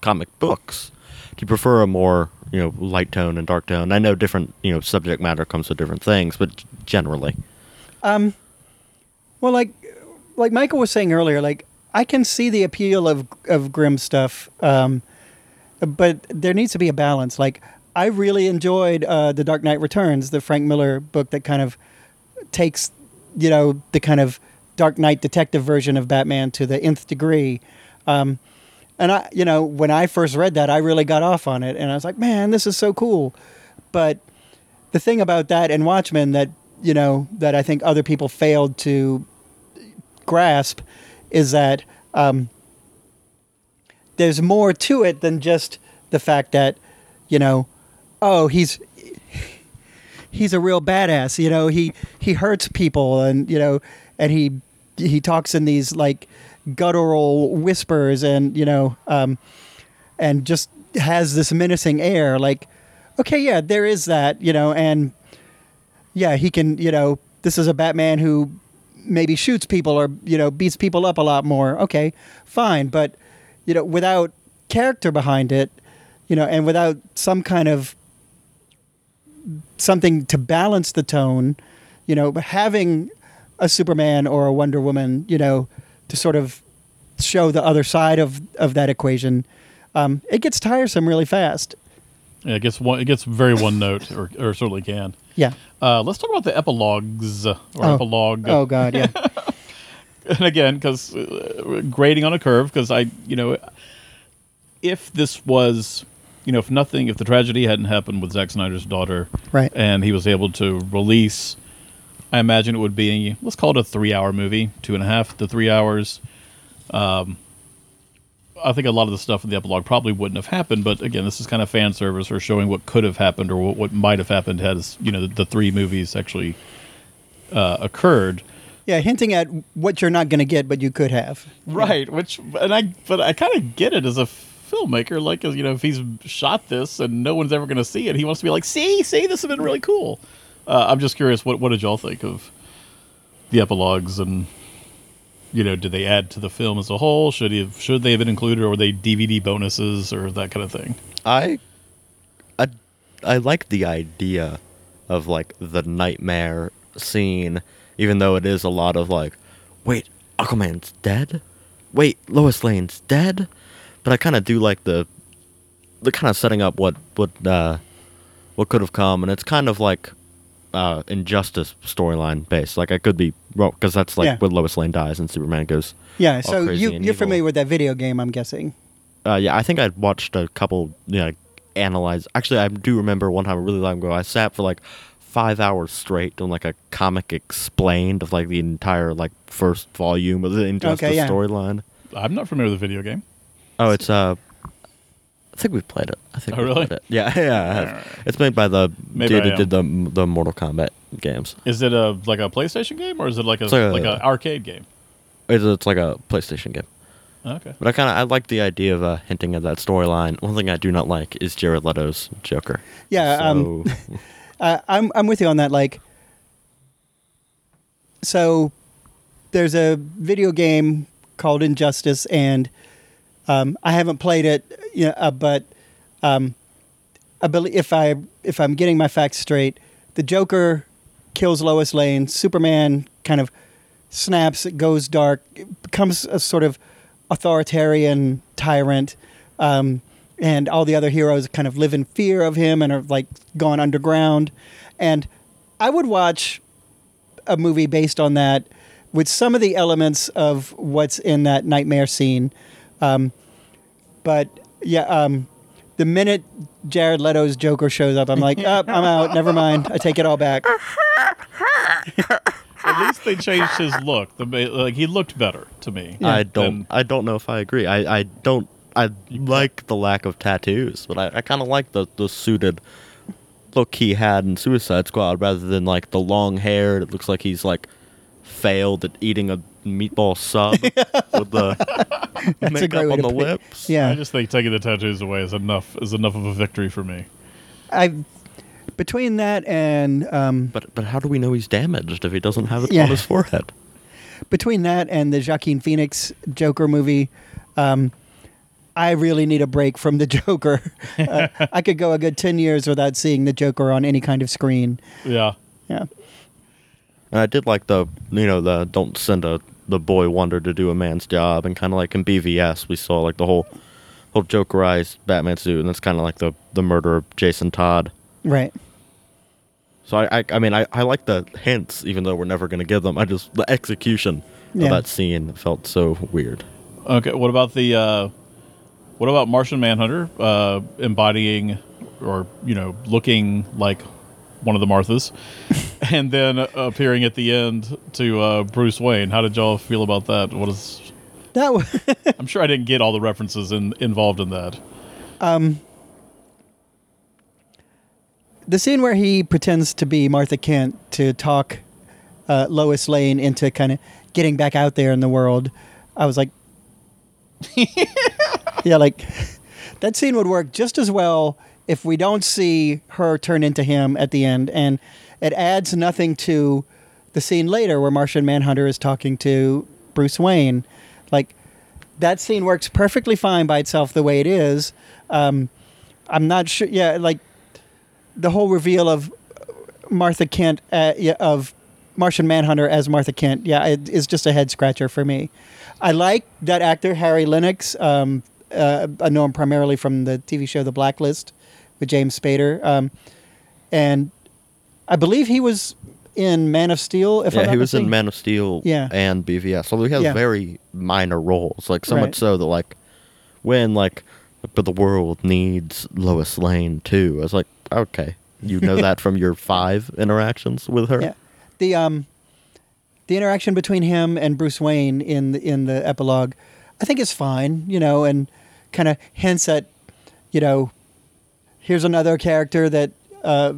comic books. Do you prefer a more you know light tone and dark tone? I know different you know subject matter comes with different things, but generally, Um, well, like like Michael was saying earlier, like I can see the appeal of of grim stuff, um, but there needs to be a balance. Like I really enjoyed uh, the Dark Knight Returns, the Frank Miller book that kind of takes you know the kind of Dark Knight detective version of Batman to the nth degree. Um, and I, you know, when I first read that, I really got off on it, and I was like, man, this is so cool. But the thing about that and Watchmen that you know that I think other people failed to grasp is that um, there's more to it than just the fact that you know, oh, he's he's a real badass. You know, he he hurts people, and you know, and he he talks in these like guttural whispers, and you know, um, and just has this menacing air. Like, okay, yeah, there is that, you know, and yeah, he can, you know, this is a Batman who maybe shoots people or you know beats people up a lot more. Okay, fine, but you know, without character behind it, you know, and without some kind of something to balance the tone, you know, having a Superman or a Wonder Woman, you know, to sort of show the other side of of that equation, um, it gets tiresome really fast. Yeah, it gets one. It gets very one note, or, or certainly can. Yeah. Uh, let's talk about the epilogues or Oh. epilogue. Oh God, yeah. and again, because uh, grading on a curve, because I, you know, if this was, you know, if nothing, if the tragedy hadn't happened with Zack Snyder's daughter, Right. and he was able to release, I imagine it would be, let's call it a three-hour movie, two and a half to three hours. Um, I think a lot of the stuff in the epilogue probably wouldn't have happened, but again, this is kind of fan service or showing what could have happened or what, what might have happened had you know the, the three movies actually uh, occurred. Yeah, hinting at what you're not going to get, but you could have. Right, which and I but I kind of get it as a filmmaker Like, you know if he's shot this and no one's ever going to see it, he wants to be like, "See, see, this has been really cool." Uh, I'm just curious what what did y'all think of the epilogues and you know, did they add to the film as a whole? Should he have, should they have been included or were they DVD bonuses or that kind of thing? I, I, I like the idea of like the nightmare scene, even though it is a lot of like, wait, Aquaman's dead. Wait, Lois Lane's dead. But I kind of do like the, the kind of setting up what what uh, what could have come, and it's kind of like uh, injustice storyline based. Like I could be wrong because that's like Yeah. when Lois Lane dies and Superman goes. Yeah, all so crazy you, and you're evil. familiar with that video game, I'm guessing. Uh, yeah, I think I watched a couple, you know, analyze. Actually, I do remember one time a really long ago. I sat for like five hours straight doing like a comic explained of like the entire like first volume of the Injustice yeah. I'm not familiar with the video game. Oh, it's uh, I think we've played it. I think Oh, we really? played it. Yeah, yeah. I have. Alright. It's made by the Maybe dude I who did the the Mortal Kombat games. Is it a like a PlayStation game or is it like a It's like a- like an arcade game? It's, it's like a PlayStation game. Okay. But I kind of I like the idea of uh, hinting at that storyline. One thing I do not like is Jared Leto's Joker. Yeah, um, Uh, I'm I'm with you on that. Like, so there's a video game called Injustice, and um, I haven't played it, you know, uh, but um, I believe if I if I'm getting my facts straight, the Joker kills Lois Lane. Superman kind of snaps, it goes dark, becomes a sort of authoritarian tyrant. Um, and all the other heroes kind of live in fear of him and are like gone underground. And I would watch a movie based on that with some of the elements of what's in that nightmare scene. Um, but yeah, um, the minute Jared Leto's Joker shows up, I'm like, oh, I'm out. Never mind. I take it all back. At least they changed his look. The like he looked better to me. I don't. than- I don't know if I agree. I. I don't. I like the lack of tattoos, but I, I kind of like the the suited look he had in Suicide Squad, rather than like the long hair. It looks like he's like failed at eating a meatball sub with the That's a makeup great on the put- lips. Yeah. I just think taking the tattoos away is enough is enough of a victory for me. I between that and um, But but how do we know he's damaged if he doesn't have it Yeah. on his forehead? between that and the Joaquin Phoenix Joker movie, um, I really need a break from the Joker. Uh, I could go a good ten years without seeing the Joker on any kind of screen. Yeah. Yeah, And I did like the you know the don't send a the boy wonder to do a man's job and kind of like in BVS we saw like the whole whole Jokerized Batman suit and that's kind of like the the murder of Jason Todd. right. So I I, I mean I, I like the hints even though we're never gonna give them. I just the execution Yeah. of that scene felt so weird. Okay. What about the uh, what about Martian Manhunter uh, embodying or you know looking like one of the Marthas, and then appearing at the end to uh, Bruce Wayne? How did y'all feel about that? What is? That was, I'm sure I didn't get all the references in, involved in that. the scene where he pretends to be Martha Kent to talk uh, Lois Lane into kind of getting back out there in the world. I was like, yeah, like that scene would work just as well if we don't see her turn into him at the end, and it adds nothing to the scene later where Martian Manhunter is talking to Bruce Wayne. Like that scene works perfectly fine by itself the way it is. Um, I'm not sure. Yeah, like the whole reveal of Martha Kent uh, yeah, of Martian Manhunter as Martha Kent. Yeah, it is just a head scratcher for me. I like that actor Harry Lennix. Um, uh, I know him primarily from the TV show The Blacklist with James Spader, um, and I believe he was in Man of Steel. If I'm yeah, he was in. Man of Steel Yeah. and BVS. So he has Yeah. very minor roles, like so Right. much so that like when like but the world needs Lois Lane too. I was like, okay, you know that from your five interactions with her. Yeah, the um, the interaction between him and Bruce Wayne in the, in the epilogue, I think is fine. You know, and kind of hints at, you know, here's another character that uh,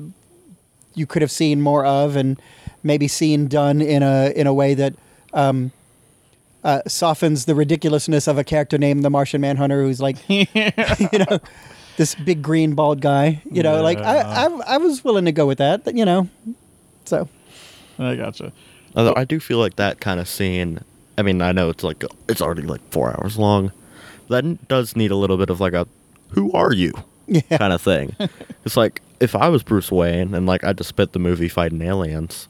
you could have seen more of, and maybe seen done in a in a way that. Um, uh, softens the ridiculousness of a character named the Martian Manhunter, who's like, you know, this big green bald guy. You know, like I, I, I was willing to go with that. You know, so I gotcha. Although I do feel like that kind of scene. I mean, I know it's like it's already like four hours long. That does need a little bit of like a "Who are you?" Yeah. kind of thing. it's like if I was Bruce Wayne and like I just spent the movie fighting aliens.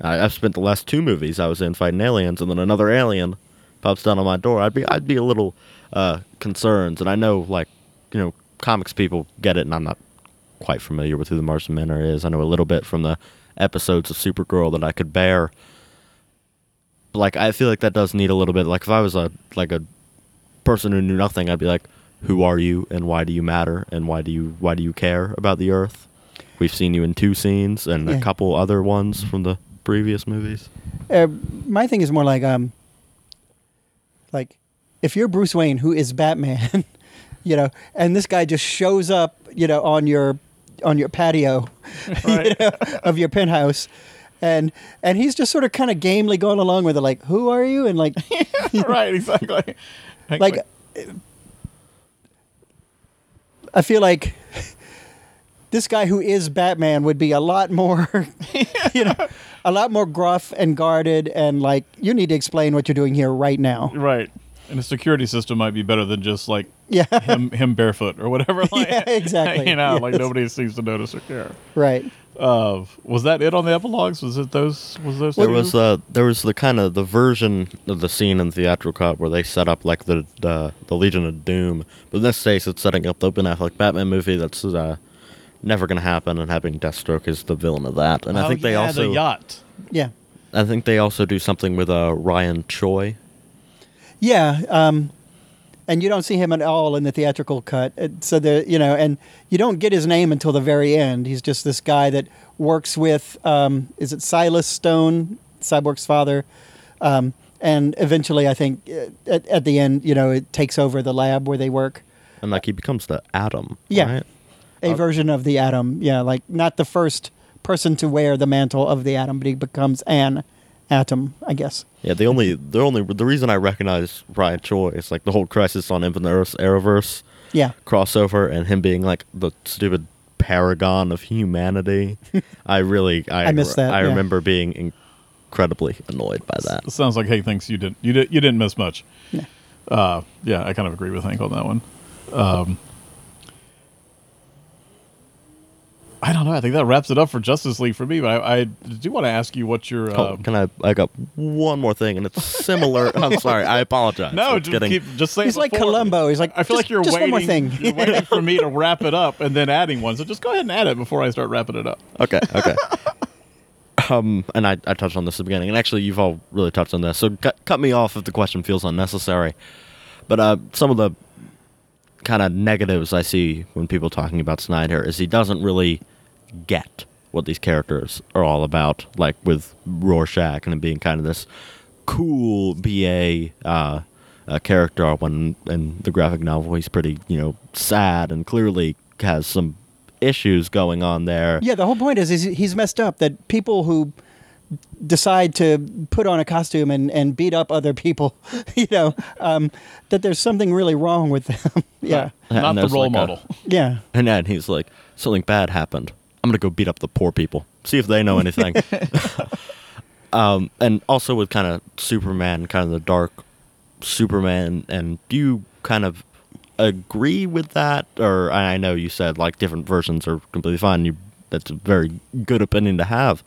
I, I've spent the last two movies I was in fighting aliens, and then another alien pops down on my door. I'd be I'd be a little uh, concerned, and I know like you know comics people get it, and I'm not quite familiar with who the Martian Manhunter is. I know a little bit from the episodes of Supergirl that I could bear. But, like I feel like that does need a little bit. Like if I was a like a person who knew nothing, I'd be like, "Who are you, and why do you matter, and why do you why do you care about the Earth?" We've seen you in two scenes and Yeah. a couple other ones from the previous movies. uh, my thing is more like um like if you're Bruce Wayne who is Batman, you know, and this guy just shows up, you know, on your on your patio Right. you know, of your penthouse and and he's just sort of kind of gamely going along with it like who are you and like right, exactly. like I feel like this guy who is Batman would be a lot more, you know, a lot more gruff and guarded, and like you need to explain what you're doing here right now. right. And a security system might be better than just like Yeah, him him barefoot or whatever. Like, Yeah, exactly. You know, like nobody seems to notice or care. right. Uh, was that it on the epilogues? Was it those? Was those? There two? was uh there was the kind of the version of the scene in the theatrical cut where they set up like the the, the Legion of Doom, but in this case it's setting up the Ben Affleck Batman movie that's uh, never gonna happen, and having Deathstroke is the villain of that. And I Oh, think they also the yacht. Yeah, I think they also do something with uh, Ryan Choi. yeah. Um, and you don't see him at all in the theatrical cut. So the you know, and you don't get his name until the very end. He's just this guy that works with um, is it Silas Stone, Cyborg's father, um, and eventually I think uh, at, at the end, you know, it takes over the lab where they work. And like he becomes the Atom. Yeah. right? A Uh, version of the Atom, yeah, like not the first person to wear the mantle of the Atom, but he becomes an Atom, I guess. Yeah. The only the only the reason I recognize Ryan Choi is like the whole Crisis on Infinite Earths Arrowverse Yeah, crossover and him being like the stupid paragon of humanity. I really I I miss that, I yeah. remember being incredibly annoyed by that. It sounds like Hank thinks you didn't. You did. You didn't miss much. Yeah. Uh, yeah, I kind of agree with Hank on that one. Um, I don't know. I think that wraps it up for Justice League for me. But I, I do want to ask you what your. Oh, Um, can I? I got one more thing, and it's similar. I'm sorry. I apologize. no, just getting- keep just say. he's like before. Columbo. He's like, I feel "Just- like you're just waiting. one more thing. you're waiting for me to wrap it up and then adding one. So just go ahead and add it before I start wrapping it up. Okay, okay. um, and I, I touched on this at the beginning, and actually, you've all really touched on this. So cut, cut me off if the question feels unnecessary. But uh, some of the kind of negatives I see when people talking about Snyder is he doesn't really get what these characters are all about. Like with Rorschach and him being kind of this cool BA uh, uh, character when in the graphic novel he's pretty you know sad and clearly has some issues going on there. Yeah, the whole point is, is he's messed up. That people who decide to put on a costume and, and beat up other people, you know, um, that there's something really wrong with them. yeah. And Not the role like a- model. Yeah. And then he's like, something bad happened. I'm gonna go beat up the poor people. See if they know anything. um, and also with kind of Superman, kind of the dark Superman. And do you kind of agree with that, or I I know you said like different versions are completely fine. You that's a very good opinion to have.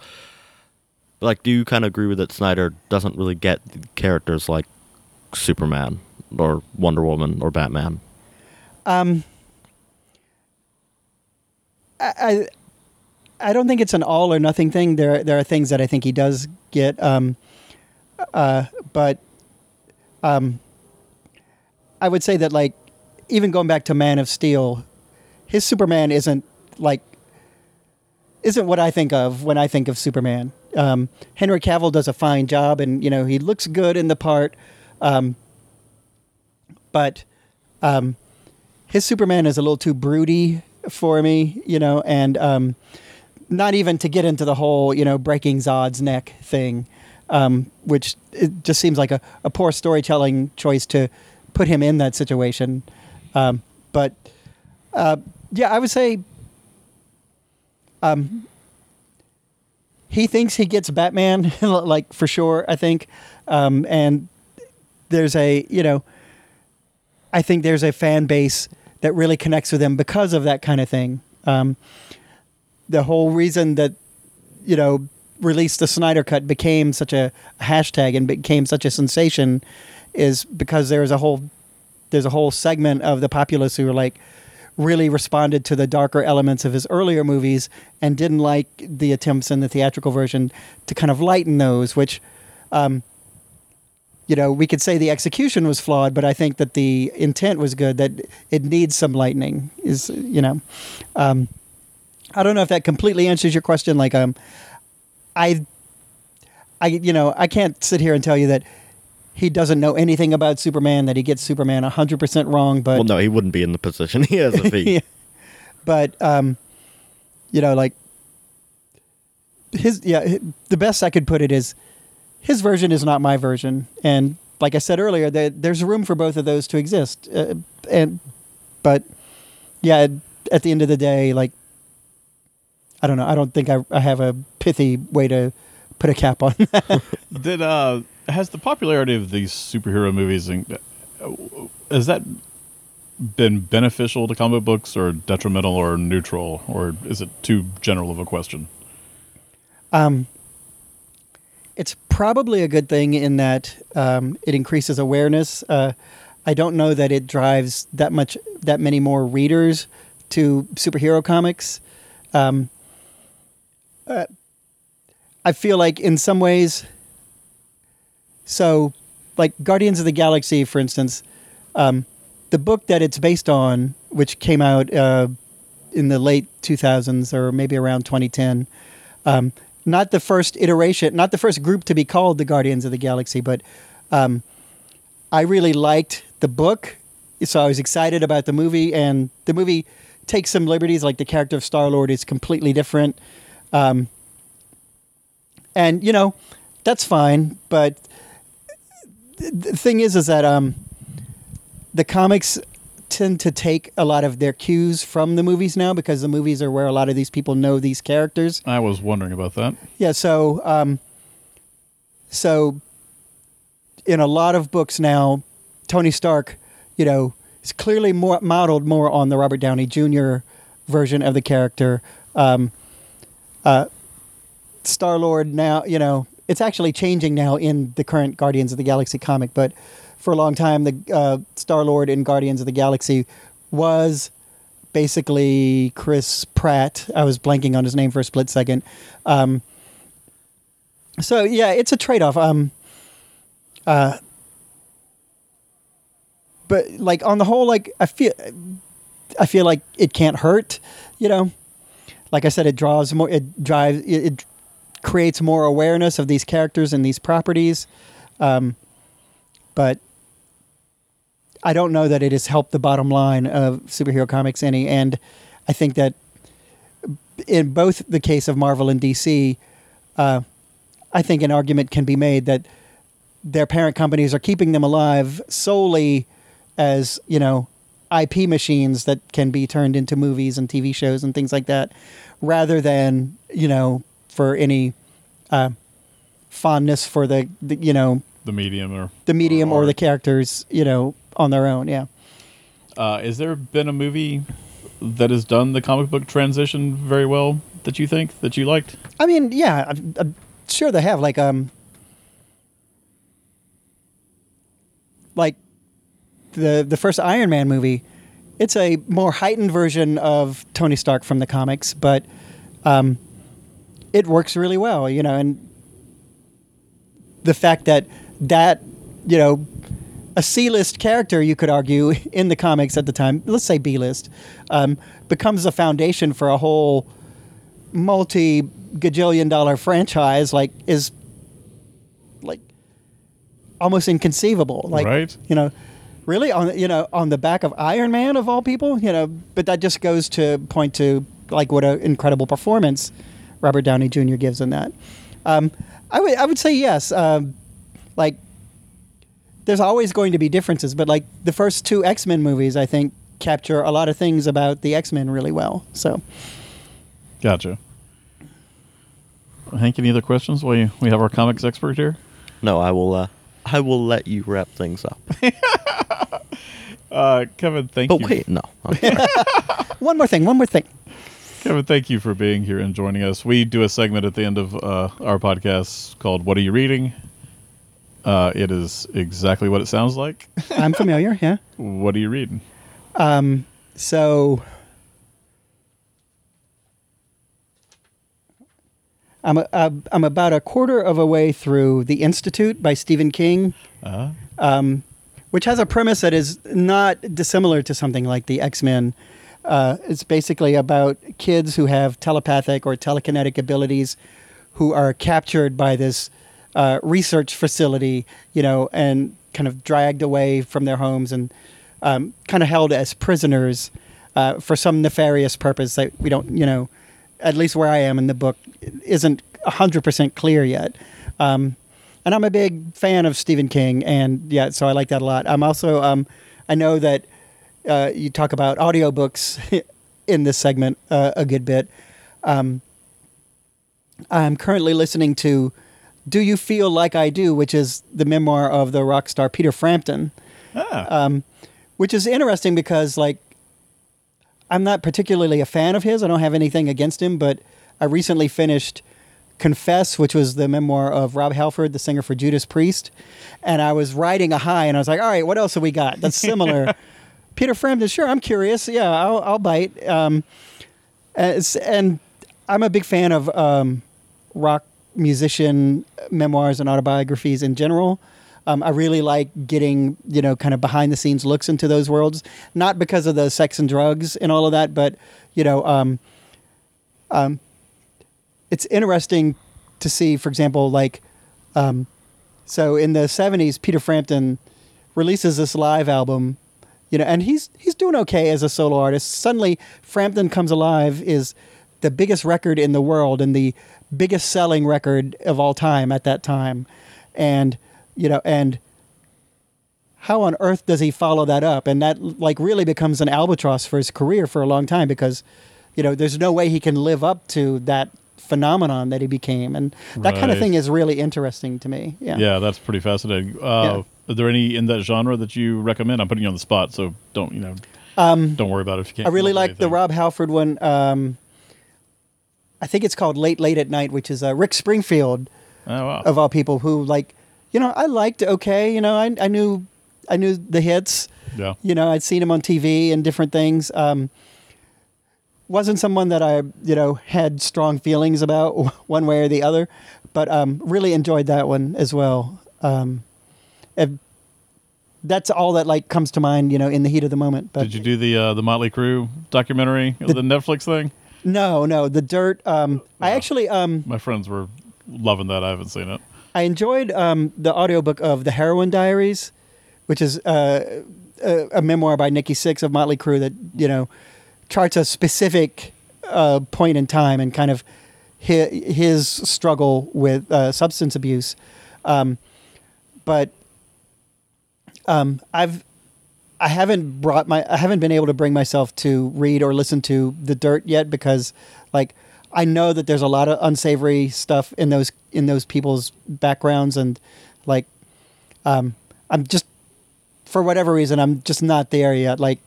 Like, do you kind of agree with that? Snyder doesn't really get characters like Superman or Wonder Woman or Batman. Um, I, I I don't think it's an all or nothing thing. There there are things that I think he does get, um, uh, but um, I would say that like even going back to Man of Steel, his Superman isn't like isn't what I think of when I think of Superman. Um, Henry Cavill does a fine job, and you know he looks good in the part, um, but um, his Superman is a little too broody for me, you know, and um, not even to get into the whole, you know, breaking Zod's neck thing, um, which it just seems like a, a poor storytelling choice to put him in that situation. Um, but uh, yeah, I would say um, he thinks he gets Batman, like for sure, I think. Um, and there's a, you know, I think there's a fan base that really connects with him because of that kind of thing. Um, the whole reason that you know release the Snyder Cut became such a hashtag and became such a sensation is because there was a whole there's a whole segment of the populace who were like really responded to the darker elements of his earlier movies and didn't like the attempts in the theatrical version to kind of lighten those, which um, you know, we could say the execution was flawed, but I think that the intent was good. That it needs some lightning. Is you know, um, I don't know if that completely answers your question. Like, um, I, I, you know, I can't sit here and tell you that he doesn't know anything about Superman. That he gets Superman hundred percent wrong. But well, no, he wouldn't be in the position he is if he. Yeah. but um, you know, like his yeah, hi- the best I could put it is his version is not my version, and like I said earlier, there, there's room for both of those to exist. Uh, and but yeah, at the end of the day, like I don't know, I don't think I, I have a pithy way to put a cap on that. Did uh has the popularity of these superhero movies and has that been beneficial to comic books or detrimental or neutral or is it too general of a question? Um, it's probably a good thing in that um, it increases awareness. Uh, I don't know that it drives that much, that many more readers to superhero comics. Um, uh, I feel like in some ways, so like Guardians of the Galaxy, for instance, um, the book that it's based on, which came out uh, in the late 2000s or maybe around 2010, um, not the first iteration, not the first group to be called the Guardians of the Galaxy, but um, I really liked the book, so I was excited about the movie. And the movie takes some liberties, like the character of Star Lord is completely different, um, and you know that's fine. But the thing is, is that um, the comics tend to take a lot of their cues from the movies now because the movies are where a lot of these people know these characters. I was wondering about that. Yeah, so um, so in a lot of books now, Tony Stark, you know, is clearly more modeled more on the Robert Downey Jr. version of the character. Um, uh, Star Lord now, you know, it's actually changing now in the current Guardians of the Galaxy comic, but for a long time, the uh, Star Lord in Guardians of the Galaxy was basically Chris Pratt. I was blanking on his name for a split second. Um, so yeah, it's a trade off. Um, uh, but like on the whole, like I feel, I feel like it can't hurt. You know, like I said, it draws more. It drives. It, it creates more awareness of these characters and these properties. Um, but I don't know that it has helped the bottom line of superhero comics any. And I think that in both the case of Marvel and DC, uh, I think an argument can be made that their parent companies are keeping them alive solely as you know IP machines that can be turned into movies and TV shows and things like that, rather than you know for any uh, fondness for the, the you know The medium or the medium or, art. the characters you know on their own. Yeah. Uh, has there been a movie that has done the comic book transition very well that you think that you liked? I mean, yeah, I'm, I'm sure they have like um like the the first Iron Man movie. It's a more heightened version of Tony Stark from the comics, but um, it works really well, you know, and the fact that that you know a C-list character, you could argue, in the comics at the time, let's say B-list, um, becomes a foundation for a whole multi gajillion dollar franchise like is like almost inconceivable like Right. you know really on you know on the back of iron man of all people you know but that just goes to point to like what an incredible performance robert downey jr gives in that um, I would I would say yes um, like there's always going to be differences but like the first two x-men movies i think capture a lot of things about the x-men really well so Gotcha. Hank, any other questions? We we have our comics expert here. No, I will. Uh, I will let you wrap things up. Uh, Kevin, thank But you. wait, no. I'm sorry. one more thing one more thing Kevin, thank you for being here and joining us. We do a segment at the end of uh, our podcast called "What Are You Reading." Uh, it is exactly what it sounds like. i'm familiar yeah what are you reading? Um, so I'm a, uh, I'm about a quarter of a way through The Institute by Stephen King, Uh, um, which has a premise that is not dissimilar to something like the X Men. Uh, it's basically about kids who have telepathic or telekinetic abilities who are captured by this uh, research facility, you know, and kind of dragged away from their homes and um, kind of held as prisoners uh, for some nefarious purpose that we don't, you know, at least where I am in the book, isn't 100% clear yet. Um, and I'm a big fan of Stephen King, and yeah, so I like that a lot. I'm also, um, I know that uh, you talk about audiobooks in this segment uh, a good bit. Um, I'm currently listening to Do You Feel Like I Do, which is the memoir of the rock star Peter Frampton ah, um, which is interesting because like I'm not particularly a fan of his. I don't have anything against him, but I recently finished Confess, which was the memoir of Rob Halford, the singer for Judas Priest, and I was riding a high, and I was like, all right, what else have we got that's similar? Peter Frampton, sure, I'm curious. Yeah, I'll, I'll bite. Um, as- and I'm a big fan of um, rock musician memoirs and autobiographies in general. Um, I really like getting, you know, kind of behind the scenes looks into those worlds, not because of the sex and drugs and all of that, but, you know, um, um, it's interesting to see, for example, like, um, so in the 70s, Peter Frampton releases this live album, you know, and he's he's doing okay as a solo artist. Suddenly, Frampton Comes Alive is the biggest record in the world and the biggest selling record of all time at that time, and you know, and how on earth does he follow that up? And that like really becomes an albatross for his career for a long time because, you know, there's no way he can live up to that phenomenon that he became, and that kind of thing is really interesting to me. Yeah. yeah, that's pretty fascinating. Uh, Are there any in that genre that you recommend? I'm putting you on the spot, so don't you know? don't worry about it if you can't. Um, I really come up with like the. Rob Halford one. Um, I think it's called Late Late at Night, which is uh, Rick Springfield Oh wow. of all people who like, you know, I liked okay. You know, I I knew I knew the hits. yeah. You know, I'd seen him on TV and different things. Um, wasn't someone that I you know had strong feelings about one way or the other, but um, really enjoyed that one as well. Um, that's all that like comes to mind, you know, in the heat of the moment. But Did you do the uh, the Motley Crue documentary, the, Netflix thing? No, no, the dirt. Um, I actually um, My friends were loving that. I haven't seen it. I enjoyed um, the audiobook of the Heroin Diaries, which is uh, a, a memoir by Nikki Sixx of Motley Crue that you know charts a specific uh, point in time and kind of his, his struggle with uh, substance abuse. Um, but um, I've I haven't brought my I haven't been able to bring myself to read or listen to The Dirt yet because like I know that there's a lot of unsavory stuff in those in those people's backgrounds and like um, I'm just for whatever reason I'm just not there yet. Like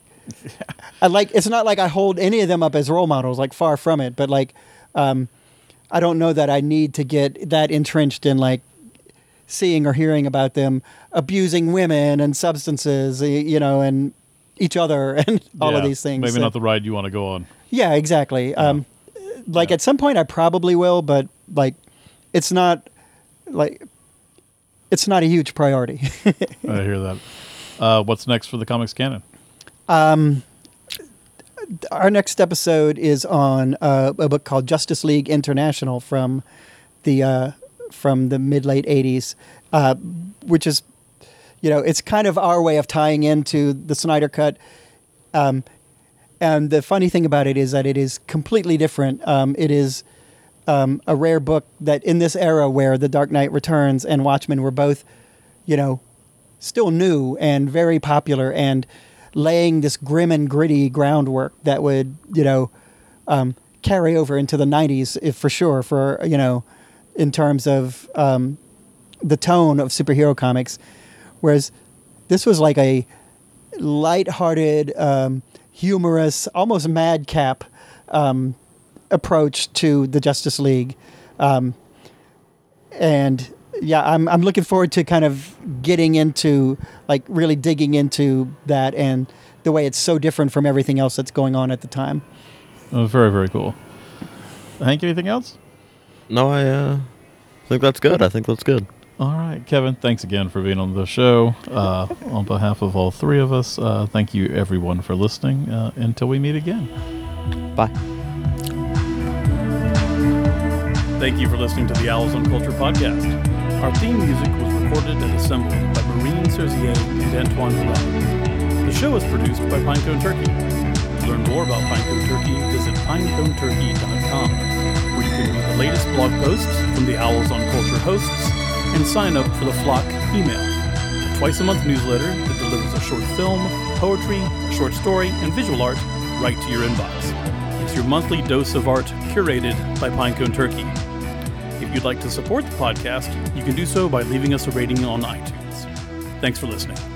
I like it's not like I hold any of them up as role models like far from it but like um, I don't know that I need to get that entrenched in like seeing or hearing about them abusing women and substances, you know, and each other and all of these things. Maybe not the ride you want to go on. yeah, exactly. Um, like Yeah. at some point, I probably will, but like, it's not like it's not a huge priority. I hear that. Uh, what's next for the comics canon? Our next episode is on uh, a book called Justice League International from the uh, from the mid late '80s, uh, which is you know it's kind of our way of tying into the Snyder Cut. Um, and the funny thing about it is that it is completely different. Um, it is um, a rare book that in this era where The Dark Knight Returns and Watchmen were both, you know, still new and very popular and laying this grim and gritty groundwork that would, you know, um, carry over into the 90s, if for sure, for, you know, in terms of um, the tone of superhero comics. Whereas this was like a lighthearted, um, humorous, almost madcap um, approach to the Justice League. Um, and yeah, I'm I'm looking forward to kind of getting into like really digging into that and the way it's so different from everything else that's going on at the time. Oh, very, very cool. Hank, anything else? No, I uh, think that's good. I think that's good. All right, Kevin, thanks again for being on the show. Uh, on behalf of all three of us, uh, thank you everyone for listening. Uh, until we meet again. Bye. Thank you for listening to the Owls on Culture podcast. Our theme music was recorded and assembled by Marine Serzier and Antoine Villard. The show is produced by Pinecone Turkey. To learn more about Pinecone Turkey, visit pineconeturkey.com, where you can read the latest blog posts from the Owls on Culture hosts and sign up for the Flock email, a twice a month newsletter that delivers a short film, poetry, a short story, and visual art right to your inbox. It's your monthly dose of art curated by Pinecone Turkey. If you'd like to support the podcast, you can do so by leaving us a rating on iTunes. Thanks for listening.